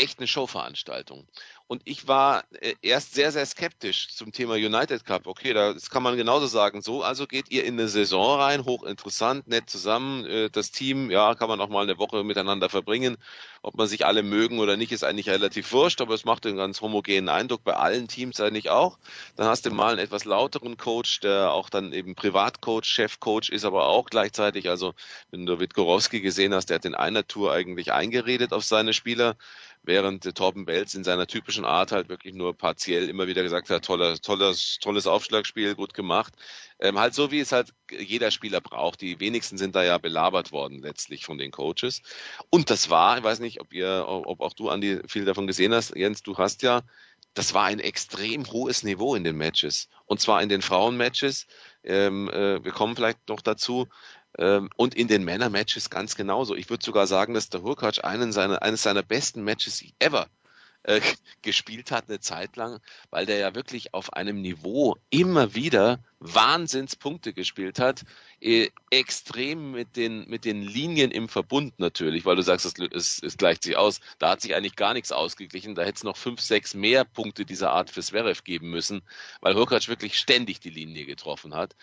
echt eine Showveranstaltung. Und ich war äh, erst sehr, sehr skeptisch zum Thema United Cup. Okay, das kann man genauso sagen. So, also geht ihr in eine Saison rein, hochinteressant, nett zusammen. Äh, das Team, ja, kann man auch mal eine Woche miteinander verbringen. Ob man sich alle mögen oder nicht, ist eigentlich relativ wurscht, aber es macht einen ganz homogenen Eindruck bei allen Teams eigentlich auch. Dann hast du mal einen etwas lauteren Coach, der auch dann eben Privatcoach, Chefcoach ist, aber auch gleichzeitig, also wenn du Witkorowski gesehen hast, der hat in einer Tour eigentlich eingeredet auf seine Spieler während Torben Belz in seiner typischen Art halt wirklich nur partiell immer wieder gesagt hat, toller, tolles, tolles Aufschlagspiel, gut gemacht. Ähm, halt so, wie es halt jeder Spieler braucht. Die wenigsten sind da ja belabert worden letztlich von den Coaches. Und das war, ich weiß nicht, ob ihr, ob auch du, Andi, viel davon gesehen hast. Jens, du hast ja das war ein extrem hohes Niveau in den Matches. Und zwar in den Frauenmatches. Ähm, äh, wir kommen vielleicht noch dazu. Ähm, und in den Männer-Matches ganz genauso. Ich würde sogar sagen, dass der Hurkacz einen seiner, eines seiner besten Matches ever äh, (laughs) gespielt hat eine Zeit lang, weil der ja wirklich auf einem Niveau immer wieder Wahnsinnspunkte gespielt hat, äh, extrem mit den, mit den Linien im Verbund natürlich, weil du sagst, es, es, es gleicht sich aus. Da hat sich eigentlich gar nichts ausgeglichen. Da hätte es noch fünf, sechs mehr Punkte dieser Art für Zverev geben müssen, weil Hurkacz wirklich ständig die Linie getroffen hat,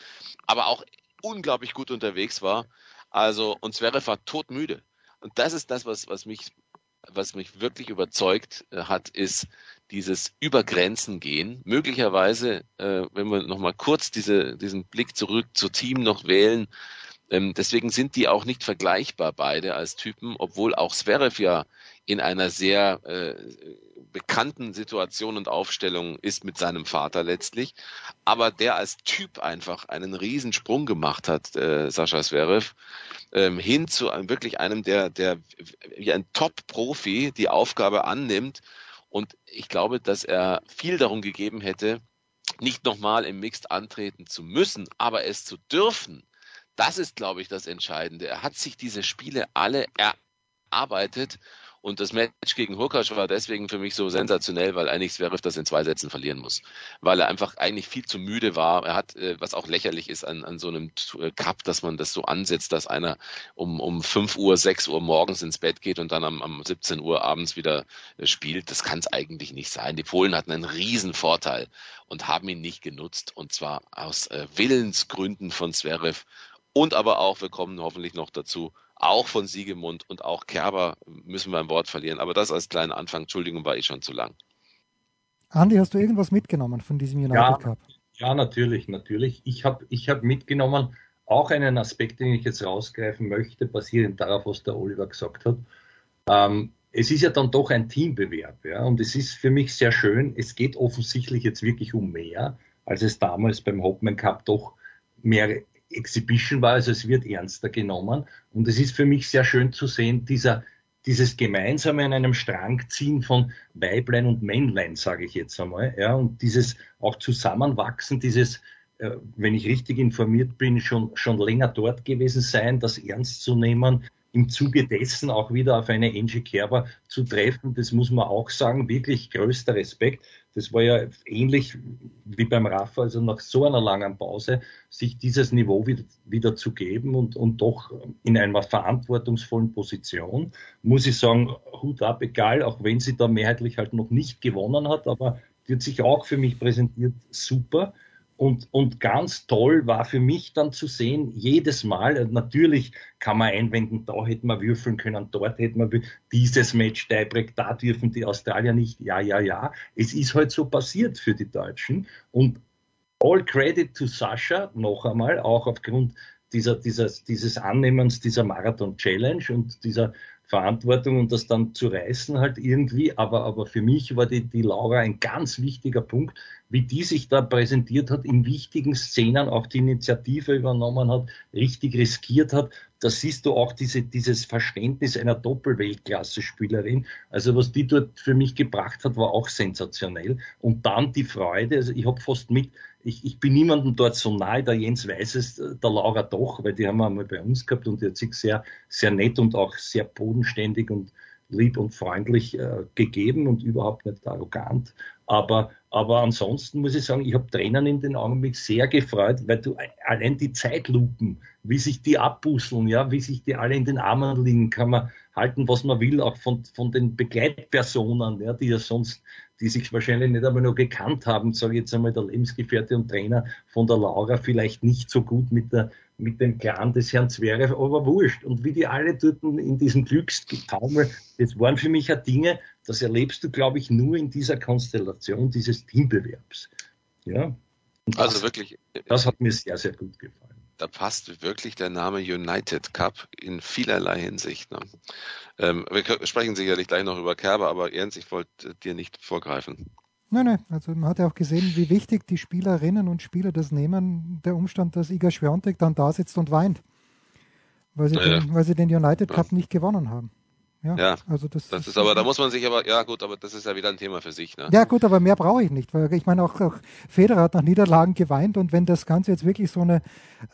aber auch unglaublich gut unterwegs war. Also, und Zverev war todmüde. Und das ist das, was, was mich was mich wirklich überzeugt äh, hat, ist dieses Übergrenzen gehen. Möglicherweise, äh, wenn wir nochmal kurz diese, diesen Blick zurück zu Team noch wählen, ähm, deswegen sind die auch nicht vergleichbar beide als Typen, obwohl auch Zverev ja in einer sehr äh, bekannten Situation und Aufstellung ist mit seinem Vater letztlich, aber der als Typ einfach einen Riesensprung gemacht hat, äh, Sascha Zverev, ähm, hin zu einem, wirklich einem, der, der wie ein Top-Profi die Aufgabe annimmt. Und ich glaube, dass er viel darum gegeben hätte, nicht nochmal im Mixed antreten zu müssen, aber es zu dürfen. Das ist, glaube ich, das Entscheidende. Er hat sich diese Spiele alle erarbeitet und das Match gegen Hurkacz war deswegen für mich so sensationell, weil eigentlich Zverev das in zwei Sätzen verlieren muss. Weil er einfach eigentlich viel zu müde war. Er hat, äh, was auch lächerlich ist an, an so einem äh, Cup, dass man das so ansetzt, dass einer um, um 5 Uhr, 6 Uhr morgens ins Bett geht und dann am, am 17 Uhr abends wieder äh, spielt. Das kann es eigentlich nicht sein. Die Polen hatten einen riesen Vorteil und haben ihn nicht genutzt. Und zwar aus Willensgründen von Zverev und aber auch, wir kommen hoffentlich noch dazu, auch von Siegemund und auch Kerber müssen wir ein Wort verlieren. Aber das als kleiner Anfang, Entschuldigung, war ich schon zu lang. Andi, hast du irgendwas mitgenommen von diesem United ja, Cup? Ja, natürlich, natürlich. Ich habe ich hab mitgenommen auch einen Aspekt, den ich jetzt rausgreifen möchte, basierend darauf, was der Oliver gesagt hat. Ähm, es ist ja dann doch ein Teambewerb, ja, und es ist für mich sehr schön. Es geht offensichtlich jetzt wirklich um mehr, als es damals beim Hopman Cup doch mehr Exhibition war, also es wird ernster genommen. Und es ist für mich sehr schön zu sehen, dieser, dieses gemeinsame an einem Strang ziehen von Weiblein und Männlein, sage ich jetzt einmal, ja, und dieses auch Zusammenwachsen, dieses, äh, wenn ich richtig informiert bin, schon, schon länger dort gewesen sein, das ernst zu nehmen, im Zuge dessen auch wieder auf eine Angie Kerber zu treffen, das muss man auch sagen, wirklich größter Respekt. Das war ja ähnlich wie beim Rafa, also nach so einer langen Pause, sich dieses Niveau wieder, wieder zu geben und, und doch in einer verantwortungsvollen Position, muss ich sagen, Hut ab, egal, auch wenn sie da mehrheitlich halt noch nicht gewonnen hat, aber die hat sich auch für mich präsentiert, super. Und, und ganz toll war für mich dann zu sehen, jedes Mal, äh, natürlich kann man einwenden, da hätten wir würfeln können, dort hätten wir dieses Match Tiebreak, da dürfen die Australier nicht. Ja, ja, ja. Es ist halt so passiert für die Deutschen. Und all credit to Sascha, noch einmal, auch aufgrund dieser, dieses, dieses Annehmens dieser Marathon Challenge und dieser Verantwortung und das dann zu reißen halt irgendwie. Aber, aber für mich war die, die Laura ein ganz wichtiger Punkt, wie die sich da präsentiert hat, in wichtigen Szenen auch die Initiative übernommen hat, richtig riskiert hat. Da siehst du auch diese, dieses Verständnis einer Doppelweltklasse-Spielerin. Also was die dort für mich gebracht hat, war auch sensationell. Und dann die Freude, also ich habe fast mit, ich, ich bin niemandem dort so nahe, der Jens weiß es, der Laura doch, weil die haben wir einmal bei uns gehabt und die hat sich sehr, sehr nett und auch sehr bodenständig und lieb und freundlich äh, gegeben und überhaupt nicht arrogant. Aber, aber ansonsten muss ich sagen, ich habe Tränen in den Augen mich sehr gefreut, weil du allein die Zeitlupen, wie sich die abbusseln, ja, wie sich die alle in den Armen liegen, kann man halten, was man will, auch von, von den Begleitpersonen, ja, die ja sonst, die sich wahrscheinlich nicht einmal noch gekannt haben, sage ich jetzt einmal der Lebensgefährte und Trainer von der Laura vielleicht nicht so gut mit der mit dem Clan des Herrn Zverev, aber wurscht. Und wie die alle dort in diesem Glücksgetaumel, das waren für mich ja Dinge, das erlebst du, glaube ich, nur in dieser Konstellation dieses Teambewerbs. Ja. Das, also wirklich. Das hat mir sehr, sehr gut gefallen. Da passt wirklich der Name United Cup in vielerlei Hinsicht. Ne? Ähm, wir sprechen sicherlich gleich noch über Kerber, aber Jens, ich wollte dir nicht vorgreifen. Nein, nein, also man hat ja auch gesehen, wie wichtig die Spielerinnen und Spieler das nehmen. Der Umstand, dass Iga Schwiontek dann da sitzt und weint, weil sie, ja, den, weil sie den United Cup ja. nicht gewonnen haben. Ja, Ja, also das, Das ist aber, da muss man sich aber, ja gut, aber das ist ja wieder ein Thema für sich. Ne? Ja gut, aber mehr brauche ich nicht, weil ich meine auch, auch Federer hat nach Niederlagen geweint und wenn das Ganze jetzt wirklich so eine,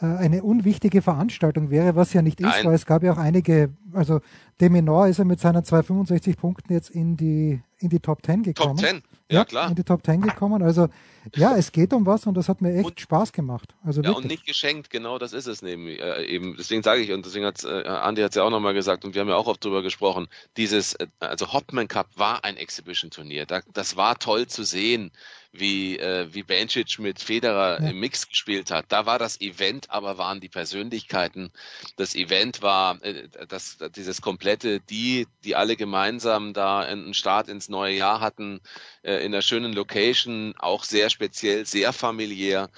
äh, eine unwichtige Veranstaltung wäre, was ja nicht ist, Nein. weil es gab ja auch einige, also Deminor ist ja mit seinen 265 Punkten jetzt in die in die Top 10 gekommen. Top 10, ja, klar. In die Top 10 gekommen. Also ja, es geht um was und das hat mir echt Und- Spaß gemacht. Also Ja, wirklich. und nicht geschenkt, genau das ist es nämlich, äh, eben. Deswegen sage ich, und deswegen hat äh, Andi hat es ja auch nochmal gesagt, und wir haben ja auch oft drüber gesprochen, dieses, äh, also Hopman Cup war ein Exhibition-Turnier. Da, das war toll zu sehen, wie, äh, wie Bencic mit Federer Ja. im Mix gespielt hat. Da war das Event, aber waren die Persönlichkeiten. Das Event war äh, das, dieses komplette, die, die alle gemeinsam da einen Start ins neue Jahr hatten, äh, in einer schönen Location, auch sehr speziell, sehr familiär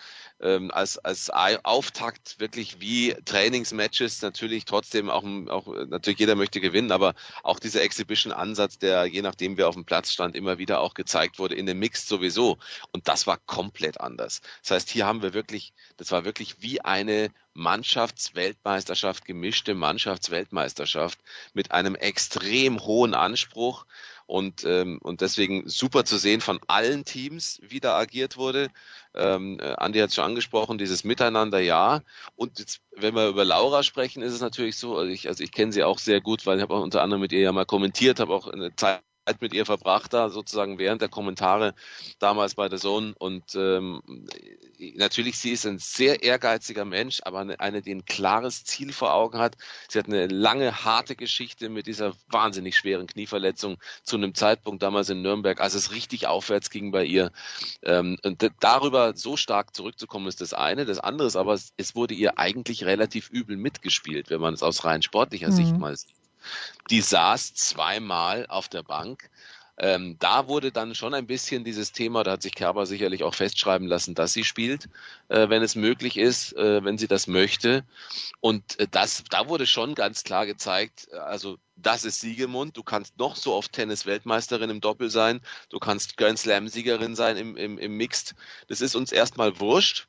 ähm, als, als Auftakt wirklich wie Trainingsmatches natürlich trotzdem auch, auch natürlich jeder möchte gewinnen, aber auch dieser Exhibition-Ansatz, der je nachdem wer auf dem Platz stand, immer wieder auch gezeigt wurde in dem Mix sowieso. Und das war komplett anders. Das heißt, hier haben wir wirklich, das war wirklich wie eine Mannschaftsweltmeisterschaft, gemischte Mannschaftsweltmeisterschaft mit einem extrem hohen Anspruch. Und, ähm, und deswegen super zu sehen von allen Teams, wie da agiert wurde. Ähm, äh, Andi hat es schon angesprochen, dieses Miteinander, ja. Und jetzt, wenn wir über Laura sprechen, ist es natürlich so, also ich, also ich kenne sie auch sehr gut, weil ich habe auch unter anderem mit ihr ja mal kommentiert, habe auch eine Zeit mit ihr verbracht da sozusagen während der Kommentare damals bei der Zone und ähm, natürlich sie ist ein sehr ehrgeiziger Mensch, aber eine, eine, die ein klares Ziel vor Augen hat. Sie hat eine lange harte Geschichte mit dieser wahnsinnig schweren Knieverletzung zu einem Zeitpunkt damals in Nürnberg, als es richtig aufwärts ging bei ihr. Ähm, und darüber so stark zurückzukommen ist das eine. Das andere ist aber, es, es wurde ihr eigentlich relativ übel mitgespielt, wenn man es aus rein sportlicher Mhm. Sicht mal sieht. Die saß zweimal auf der Bank. Ähm, da wurde dann schon ein bisschen dieses Thema, da hat sich Kerber sicherlich auch festschreiben lassen, dass sie spielt, äh, wenn es möglich ist, äh, wenn sie das möchte. Und äh, das, da wurde schon ganz klar gezeigt, äh, also das ist Siegemund. Du kannst noch so oft Tennis-Weltmeisterin im Doppel sein, du kannst Grand Slam-Siegerin sein im, im, im Mixed. Das ist uns erstmal wurscht.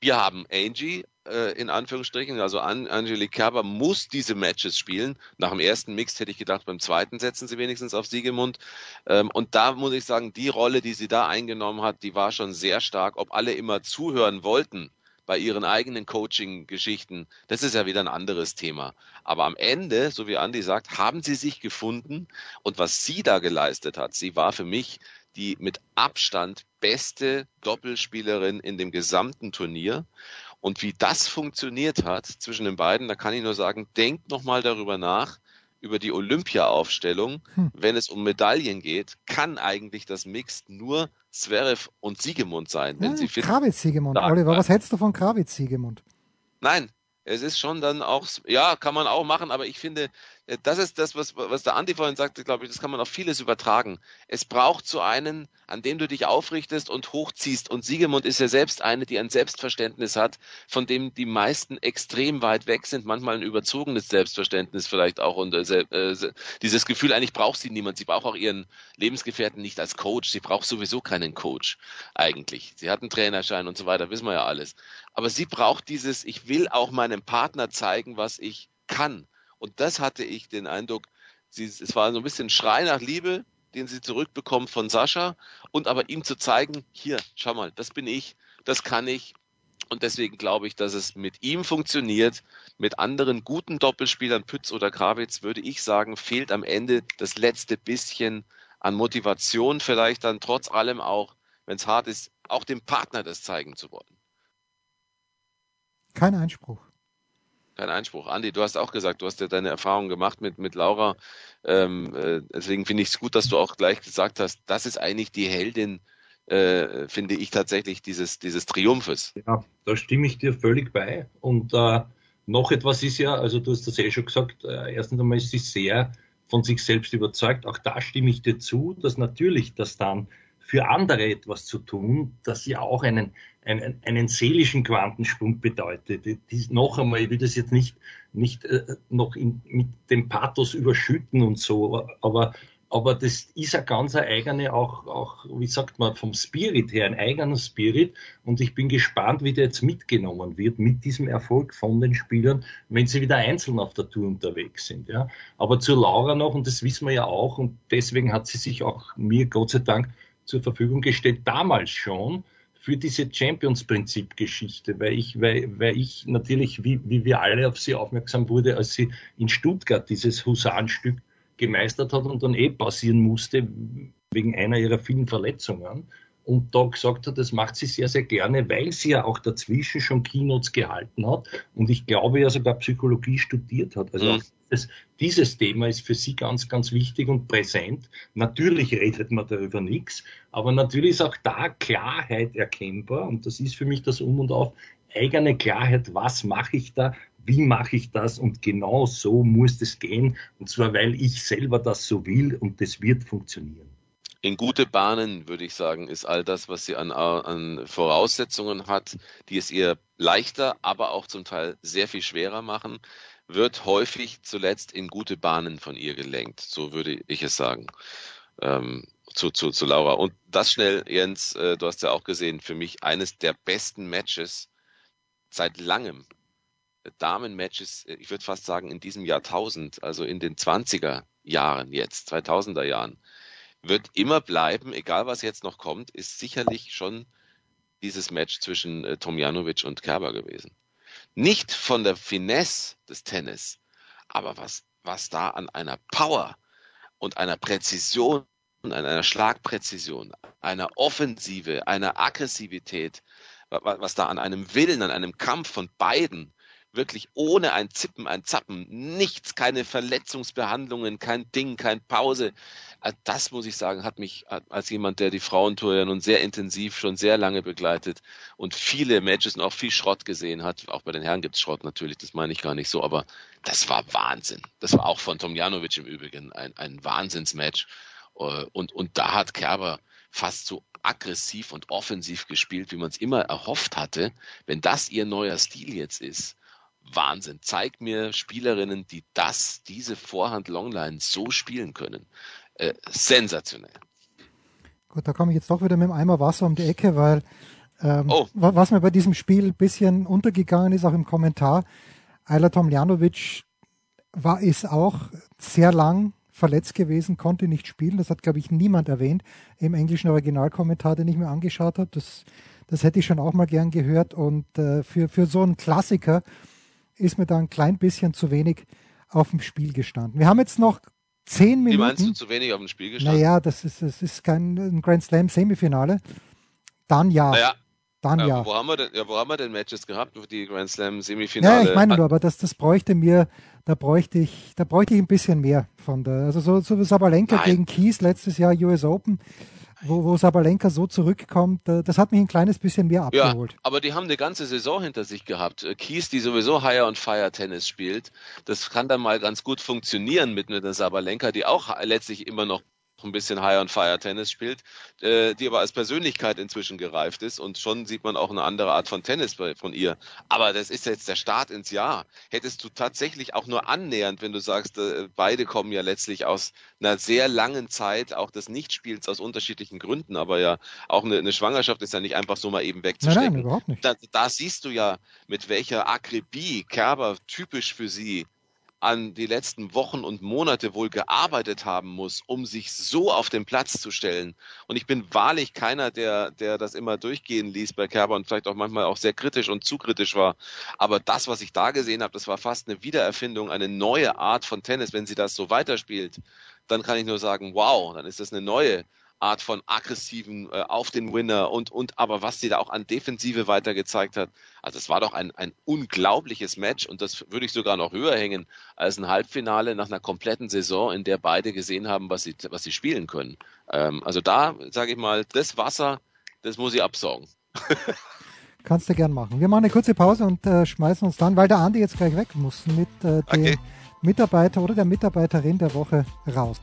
Wir haben Angie äh, in Anführungsstrichen, also An Angelique Kerber muss diese Matches spielen. Nach dem ersten Mix hätte ich gedacht, beim zweiten setzen sie wenigstens auf Siegemund. Ähm, und da muss ich sagen, die Rolle, die sie da eingenommen hat, die war schon sehr stark. Ob alle immer zuhören wollten bei ihren eigenen Coaching-Geschichten, das ist ja wieder ein anderes Thema. Aber am Ende, so wie Andi sagt, haben sie sich gefunden. Und was sie da geleistet hat, sie war für mich die mit Abstand beste Doppelspielerin in dem gesamten Turnier. Und wie das funktioniert hat zwischen den beiden, da kann ich nur sagen, denkt nochmal darüber nach, über die Olympia-Aufstellung. Hm. Wenn es um Medaillen geht, kann eigentlich das Mixed nur Zverev und Siegemund sein, wenn Ja, sie fit Krawitz Siegemund. Oliver, was hältst du von Krawitz Siegemund? Nein, es ist schon dann auch, ja, kann man auch machen, aber ich finde, das ist das, was, was der Andi vorhin sagte, glaube ich, das kann man auf vieles übertragen. Es braucht so einen, an dem du dich aufrichtest und hochziehst. Und Siegemund ist ja selbst eine, die ein Selbstverständnis hat, von dem die meisten extrem weit weg sind, manchmal ein überzogenes Selbstverständnis vielleicht auch. Und äh, äh, se- dieses Gefühl, eigentlich braucht sie niemand. Sie braucht auch ihren Lebensgefährten nicht als Coach. Sie braucht sowieso keinen Coach eigentlich. Sie hat einen Trainerschein und so weiter, wissen wir ja alles. Aber sie braucht dieses, ich will auch meinem Partner zeigen, was ich kann. Und das hatte ich den Eindruck, sie, es war so ein bisschen Schrei nach Liebe, den sie zurückbekommt von Sascha und aber ihm zu zeigen, hier, schau mal, das bin ich, das kann ich. Und deswegen glaube ich, dass es mit ihm funktioniert. Mit anderen guten Doppelspielern, Pütz oder Krawitz, würde ich sagen, fehlt am Ende das letzte bisschen an Motivation, vielleicht dann trotz allem auch, wenn es hart ist, auch dem Partner das zeigen zu wollen. Kein Einspruch. Kein Einspruch. Andi, du hast auch gesagt, du hast ja deine Erfahrungen gemacht mit, mit Laura. Ähm, äh, deswegen finde ich es gut, dass du auch gleich gesagt hast, das ist eigentlich die Heldin, äh, finde ich tatsächlich, dieses, dieses Triumphes. Ja, da stimme ich dir völlig bei. Und äh, noch etwas ist ja, also du hast das eh schon gesagt, äh, erstens einmal ist sie sehr von sich selbst überzeugt. Auch da stimme ich dir zu, dass natürlich das dann für andere etwas zu tun, das ja auch einen, einen, einen seelischen Quantensprung bedeutet. Die, die, noch einmal, ich will das jetzt nicht, nicht äh, noch in, mit dem Pathos überschütten und so, aber aber das ist eine ganz eigene, auch, auch, wie sagt man, vom Spirit her, ein eigener Spirit. Und ich bin gespannt, wie der jetzt mitgenommen wird mit diesem Erfolg von den Spielern, wenn sie wieder einzeln auf der Tour unterwegs sind. Ja. Aber zu Laura noch, und das wissen wir ja auch, und deswegen hat sie sich auch mir Gott sei Dank zur Verfügung gestellt, damals schon, für diese Champions-Prinzip-Geschichte, weil ich, weil, weil ich natürlich, wie, wie wir alle auf sie aufmerksam wurde, als sie in Stuttgart dieses Husarenstück gemeistert hat und dann eh passieren musste wegen einer ihrer vielen Verletzungen. Und da gesagt hat, das macht sie sehr, sehr gerne, weil sie ja auch dazwischen schon Keynotes gehalten hat und ich glaube ja sogar Psychologie studiert hat. Also mhm. das, dieses Thema ist für sie ganz, ganz wichtig und präsent. Natürlich redet man darüber nichts, aber natürlich ist auch da Klarheit erkennbar und das ist für mich das Um und Auf, eigene Klarheit, was mache ich da, wie mache ich das und genau so muss es gehen und zwar weil ich selber das so will und das wird funktionieren. In gute Bahnen, würde ich sagen, ist all das, was sie an, an Voraussetzungen hat, die es ihr leichter, aber auch zum Teil sehr viel schwerer machen, wird häufig zuletzt in gute Bahnen von ihr gelenkt. So würde ich es sagen. Ähm, zu, zu, zu Laura. Und das schnell, Jens, äh, du hast ja auch gesehen, für mich eines der besten Matches seit langem Damen-Matches, äh, ich würde fast sagen, in diesem Jahrtausend, also in den 20er Jahren jetzt, 2000er Jahren, wird immer bleiben, egal was jetzt noch kommt, ist sicherlich schon dieses Match zwischen äh, Tomjanovic und Kerber gewesen. Nicht von der Finesse des Tennis, aber was, was da an einer Power und einer Präzision, an einer Schlagpräzision, einer Offensive, einer Aggressivität, was da an einem Willen, an einem Kampf von beiden wirklich ohne ein Zippen, ein Zappen, nichts, keine Verletzungsbehandlungen, kein Ding, kein Pause. Äh, das muss ich sagen, hat mich als jemand, der die Frauentour ja nun sehr intensiv schon sehr lange begleitet und viele Matches und auch viel Schrott gesehen hat. Auch bei den Herren gibt es Schrott natürlich, das meine ich gar nicht so, aber das war Wahnsinn. Das war auch von Tomjanovic im Übrigen ein, ein Wahnsinnsmatch. Äh, und, und da hat Kerber fast so aggressiv und offensiv gespielt, wie man es immer erhofft hatte. Wenn das ihr neuer Stil jetzt ist, Wahnsinn. Zeig mir Spielerinnen, die das, diese Vorhand-Longline so spielen können. Äh, sensationell. Gut, da komme ich jetzt doch wieder mit dem Eimer Wasser um die Ecke, weil ähm, oh. was mir bei diesem Spiel ein bisschen untergegangen ist, auch im Kommentar, Ayla Tomljanovic war ist auch sehr lang verletzt gewesen, konnte nicht spielen. Das hat, glaube ich, niemand erwähnt im englischen Originalkommentar, den ich mir angeschaut habe. Das, das hätte ich schon auch mal gern gehört. Und äh, für, für so einen Klassiker ist mir da ein klein bisschen zu wenig auf dem Spiel gestanden. Wir haben jetzt noch zehn Minuten. Wie meinst du zu wenig auf dem Spiel gestanden? Naja, das ist, das ist kein Grand Slam Semifinale. Dann ja. Naja, dann ja. Wo haben wir denn, ja, wo haben wir denn Matches gehabt, die Grand Slam Semifinale? Ja, ich meine nur, aber das, das bräuchte mir, da bräuchte ich, da bräuchte ich ein bisschen mehr von der, also so, so Sabalenka Nein. gegen Kies letztes Jahr US Open wo, wo Sabalenka so zurückkommt, äh, das hat mich ein kleines bisschen mehr abgeholt. Ja, aber die haben eine ganze Saison hinter sich gehabt. Äh, Kies, die sowieso Higher und Fire Tennis spielt, das kann dann mal ganz gut funktionieren mit einer Sabalenka, die auch letztlich immer noch ein bisschen High on Fire Tennis spielt, äh, die aber als Persönlichkeit inzwischen gereift ist und schon sieht man auch eine andere Art von Tennis bei, von ihr. Aber das ist jetzt der Start ins Jahr. Hättest du tatsächlich auch nur annähernd, wenn du sagst, äh, beide kommen ja letztlich aus einer sehr langen Zeit auch des Nichtspiels aus unterschiedlichen Gründen, aber ja auch eine, eine Schwangerschaft ist ja nicht einfach so mal eben wegzustecken. Nein, nein überhaupt nicht. Da, da siehst du ja, mit welcher Akribie Kerber typisch für sie an die letzten Wochen und Monate wohl gearbeitet haben muss, um sich so auf den Platz zu stellen. Und ich bin wahrlich keiner, der, der das immer durchgehen ließ bei Kerber und vielleicht auch manchmal auch sehr kritisch und zu kritisch war. Aber das, was ich da gesehen habe, das war fast eine Wiedererfindung, eine neue Art von Tennis. Wenn sie das so weiterspielt, dann kann ich nur sagen, wow, dann ist das eine neue Art von aggressiven äh, auf den Winner und, und aber was sie da auch an Defensive weiter gezeigt hat. Also es war doch ein, ein unglaubliches Match und das würde ich sogar noch höher hängen als ein Halbfinale nach einer kompletten Saison, in der beide gesehen haben, was sie, was sie spielen können. Ähm, also da sage ich mal, das Wasser, das muss ich absaugen. (laughs) Kannst du gern machen. Wir machen eine kurze Pause und äh, schmeißen uns dann, weil der Andi jetzt gleich weg muss, mit äh, dem okay. Mitarbeiter oder der Mitarbeiterin der Woche raus.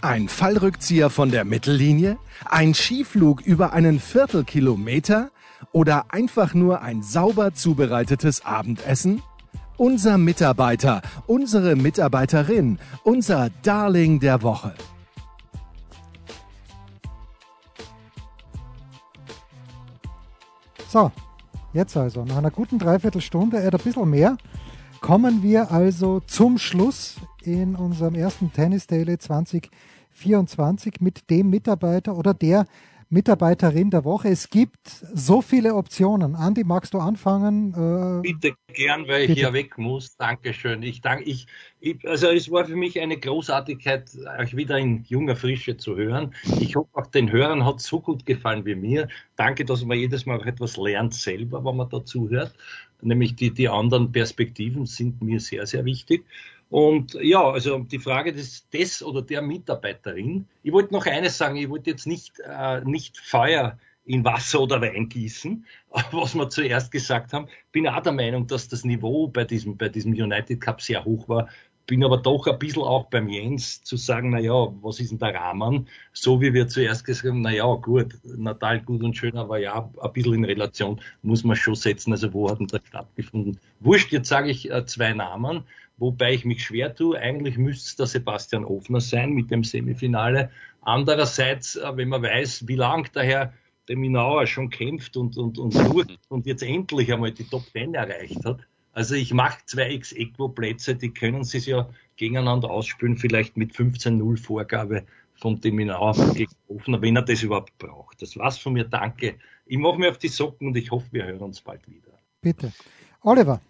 Ein Fallrückzieher von der Mittellinie? Ein Skiflug über einen Viertelkilometer? Oder einfach nur ein sauber zubereitetes Abendessen? unser Mitarbeiter, unsere Mitarbeiterin, unser Darling der Woche. So, jetzt also, nach einer guten Dreiviertelstunde, äh, ein bisschen mehr, kommen wir also zum Schluss in unserem ersten Tennis Daily 2024 mit dem Mitarbeiter oder der Mitarbeiterin der Woche. Es gibt so viele Optionen. Andi, magst du anfangen? Äh, bitte gern, weil ich bitte. hier weg muss. Dankeschön. Ich danke, ich, ich, also es war für mich eine Großartigkeit, euch wieder in junger Frische zu hören. Ich hoffe, auch den Hörern hat es so gut gefallen wie mir. Danke, dass man jedes Mal auch etwas lernt selber, wenn man dazu hört. Nämlich die, die anderen Perspektiven sind mir sehr, sehr wichtig. Und ja, also die Frage des, des oder der Mitarbeiterin. Ich wollte noch eines sagen, ich wollte jetzt nicht, äh, nicht Feuer in Wasser oder Wein gießen, was wir zuerst gesagt haben. Bin auch der Meinung, dass das Niveau bei diesem, bei diesem United Cup sehr hoch war. Bin aber doch ein bisschen auch beim Jens zu sagen, na ja, was ist denn der Rahmen? So wie wir zuerst gesagt haben, na ja, gut, Natal gut und schön, aber ja, ein bisschen in Relation muss man schon setzen. Also wo hat denn das stattgefunden? Wurscht, jetzt sage ich äh, zwei Namen wobei ich mich schwer tue. Eigentlich müsste es der Sebastian Ofner sein mit dem Semifinale. Andererseits, äh, wenn man weiß, wie lang der Herr der Minauer schon kämpft und, und, und, und jetzt endlich einmal die Top Ten erreicht hat. Also ich mache zwei Ex-Equo-Plätze, die können sich ja gegeneinander ausspielen, vielleicht mit 15-0 Vorgabe von dem Minauer gegen Ofner, wenn er das überhaupt braucht. Das war's von mir, danke. Ich mache mir auf die Socken und ich hoffe, wir hören uns bald wieder. Bitte. Oliver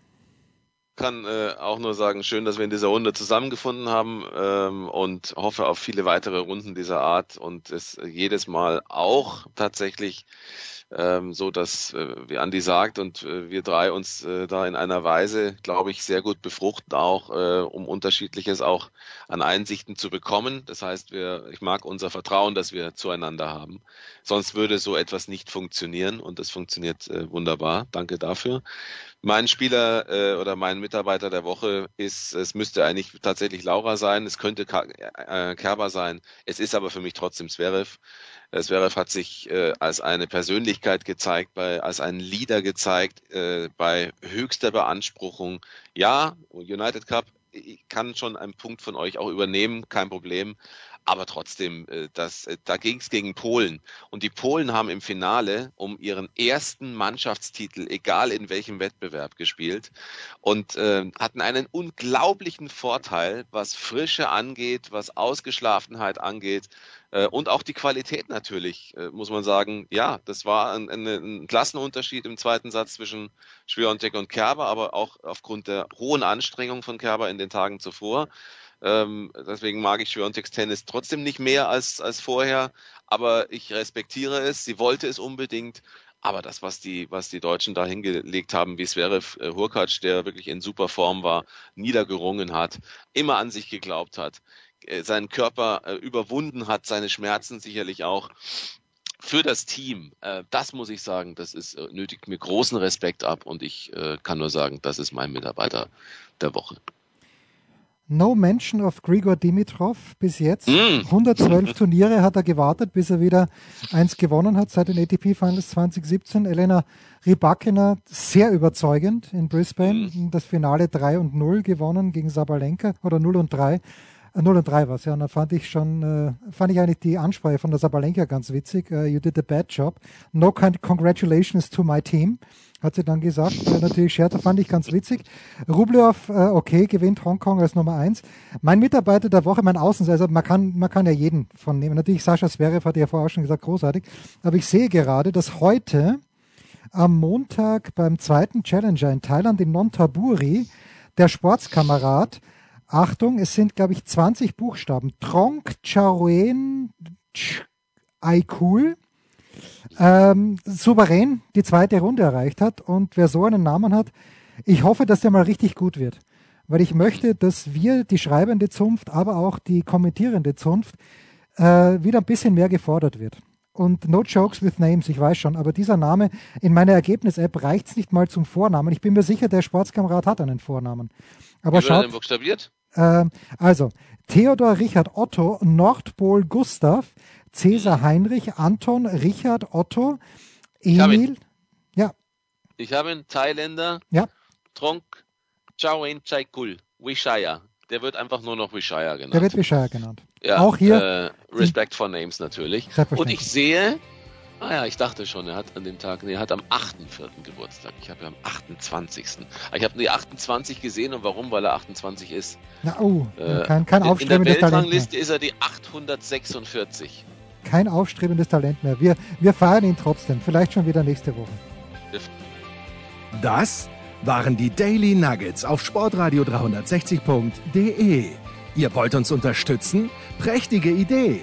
kann äh, auch nur sagen, schön, dass wir in dieser Runde zusammengefunden haben ähm, und hoffe auf viele weitere Runden dieser Art und es jedes Mal auch tatsächlich ähm, so dass, äh, wie Andi sagt, und äh, wir drei uns äh, da in einer Weise, glaube ich, sehr gut befruchten, auch äh, um unterschiedliches auch an Einsichten zu bekommen. Das heißt, wir, ich mag unser Vertrauen, das wir zueinander haben. Sonst würde so etwas nicht funktionieren und das funktioniert äh, wunderbar. Danke dafür. Mein Spieler äh, oder mein Mitarbeiter der Woche ist, es müsste eigentlich tatsächlich Laura sein, es könnte äh, Kerber sein, es ist aber für mich trotzdem Zverev. Zverev hat sich äh, als eine Persönlichkeit gezeigt, bei, als ein Leader gezeigt, äh, bei höchster Beanspruchung. Ja, United Cup kann schon einen Punkt von euch auch übernehmen, kein Problem aber trotzdem, äh, das, äh, da ging es gegen Polen. Und die Polen haben im Finale um ihren ersten Mannschaftstitel, egal in welchem Wettbewerb, gespielt und äh, hatten einen unglaublichen Vorteil, was Frische angeht, was Ausgeschlafenheit angeht. Äh, und auch die Qualität natürlich, äh, muss man sagen. Ja, das war ein, ein, ein Klassenunterschied im zweiten Satz zwischen Schwiontek und Kerber, aber auch aufgrund der hohen Anstrengung von Kerber in den Tagen zuvor. Ähm, deswegen mag ich Schwiontex Tennis trotzdem nicht mehr als, als vorher, aber ich respektiere es. Sie wollte es unbedingt. Aber das, was die, was die Deutschen da hingelegt haben, wie wäre, äh, Hurkacz, der wirklich in super Form war, niedergerungen hat, immer an sich geglaubt hat, seinen Körper äh, überwunden hat, seine Schmerzen sicherlich auch für das Team, äh, das muss ich sagen, das ist, äh, nötigt mir großen Respekt ab und ich äh, kann nur sagen, das ist mein Mitarbeiter der Woche. No mention of Grigor Dimitrov bis jetzt. Mm. 112 Turniere hat er gewartet, bis er wieder eins gewonnen hat seit den ATP Finals 2017. Elena Rybakina sehr überzeugend in Brisbane. Mm. Das Finale 3 und 0 gewonnen gegen Sabalenka oder 0 und 3. 0 äh, und 3 war es, ja. Und da fand ich schon, äh, fand ich eigentlich die Ansprache von der Sabalenka ganz witzig. Uh, you did a bad job. No congratulations to my team hat sie dann gesagt. Äh, natürlich Scherzer fand ich ganz witzig. Rublev, äh, okay, gewinnt Hongkong als Nummer eins. Mein Mitarbeiter der Woche, mein Außen, also man kann, man kann ja jeden von nehmen. Natürlich Sascha Zverev hat ja vorher auch schon gesagt, großartig. Aber ich sehe gerade, dass heute am Montag beim zweiten Challenger in Thailand in Nonthaburi der Sportskamerad, Achtung, es sind glaube ich 20 Buchstaben, Tronk Charoen Aikul, ähm, souverän die zweite Runde erreicht hat. Und wer so einen Namen hat, ich hoffe, dass der mal richtig gut wird. Weil ich möchte, dass wir, die schreibende Zunft, aber auch die kommentierende Zunft, äh, wieder ein bisschen mehr gefordert wird. Und no jokes with names, ich weiß schon, aber dieser Name in meiner Ergebnis-App reicht es nicht mal zum Vornamen. Ich bin mir sicher, der Sportskamerad hat einen Vornamen. Aber Wie schaut, buchstabiert? Äh, also, Theodor Richard Otto Nordpol Gustav Cäsar Heinrich, Anton, Richard, Otto, Emil. Ich ja. Ich habe einen Thailänder. Ja. Tronk Chauen Chaikul, Wishaya. Der wird einfach nur noch Wishaya genannt. Der wird Wishaya genannt. Ja, Auch hier. Äh, Respect for Names natürlich. Und ich sehe, ah ja, ich dachte schon, er hat an dem Tag, nee, er hat am 8.4. Geburtstag. Ich habe ja am 28. Aber Ich habe die 28 gesehen und warum? Weil er 28 ist. Na, oh, Äh, kein, kein in, in der aufstrebendes Talent mehr. Weltrangliste ist er die 846. Kein aufstrebendes Talent mehr. Wir, wir feiern ihn trotzdem. Vielleicht schon wieder nächste Woche. Das waren die Daily Nuggets auf sportradio 360.de. Ihr wollt uns unterstützen? Prächtige Idee!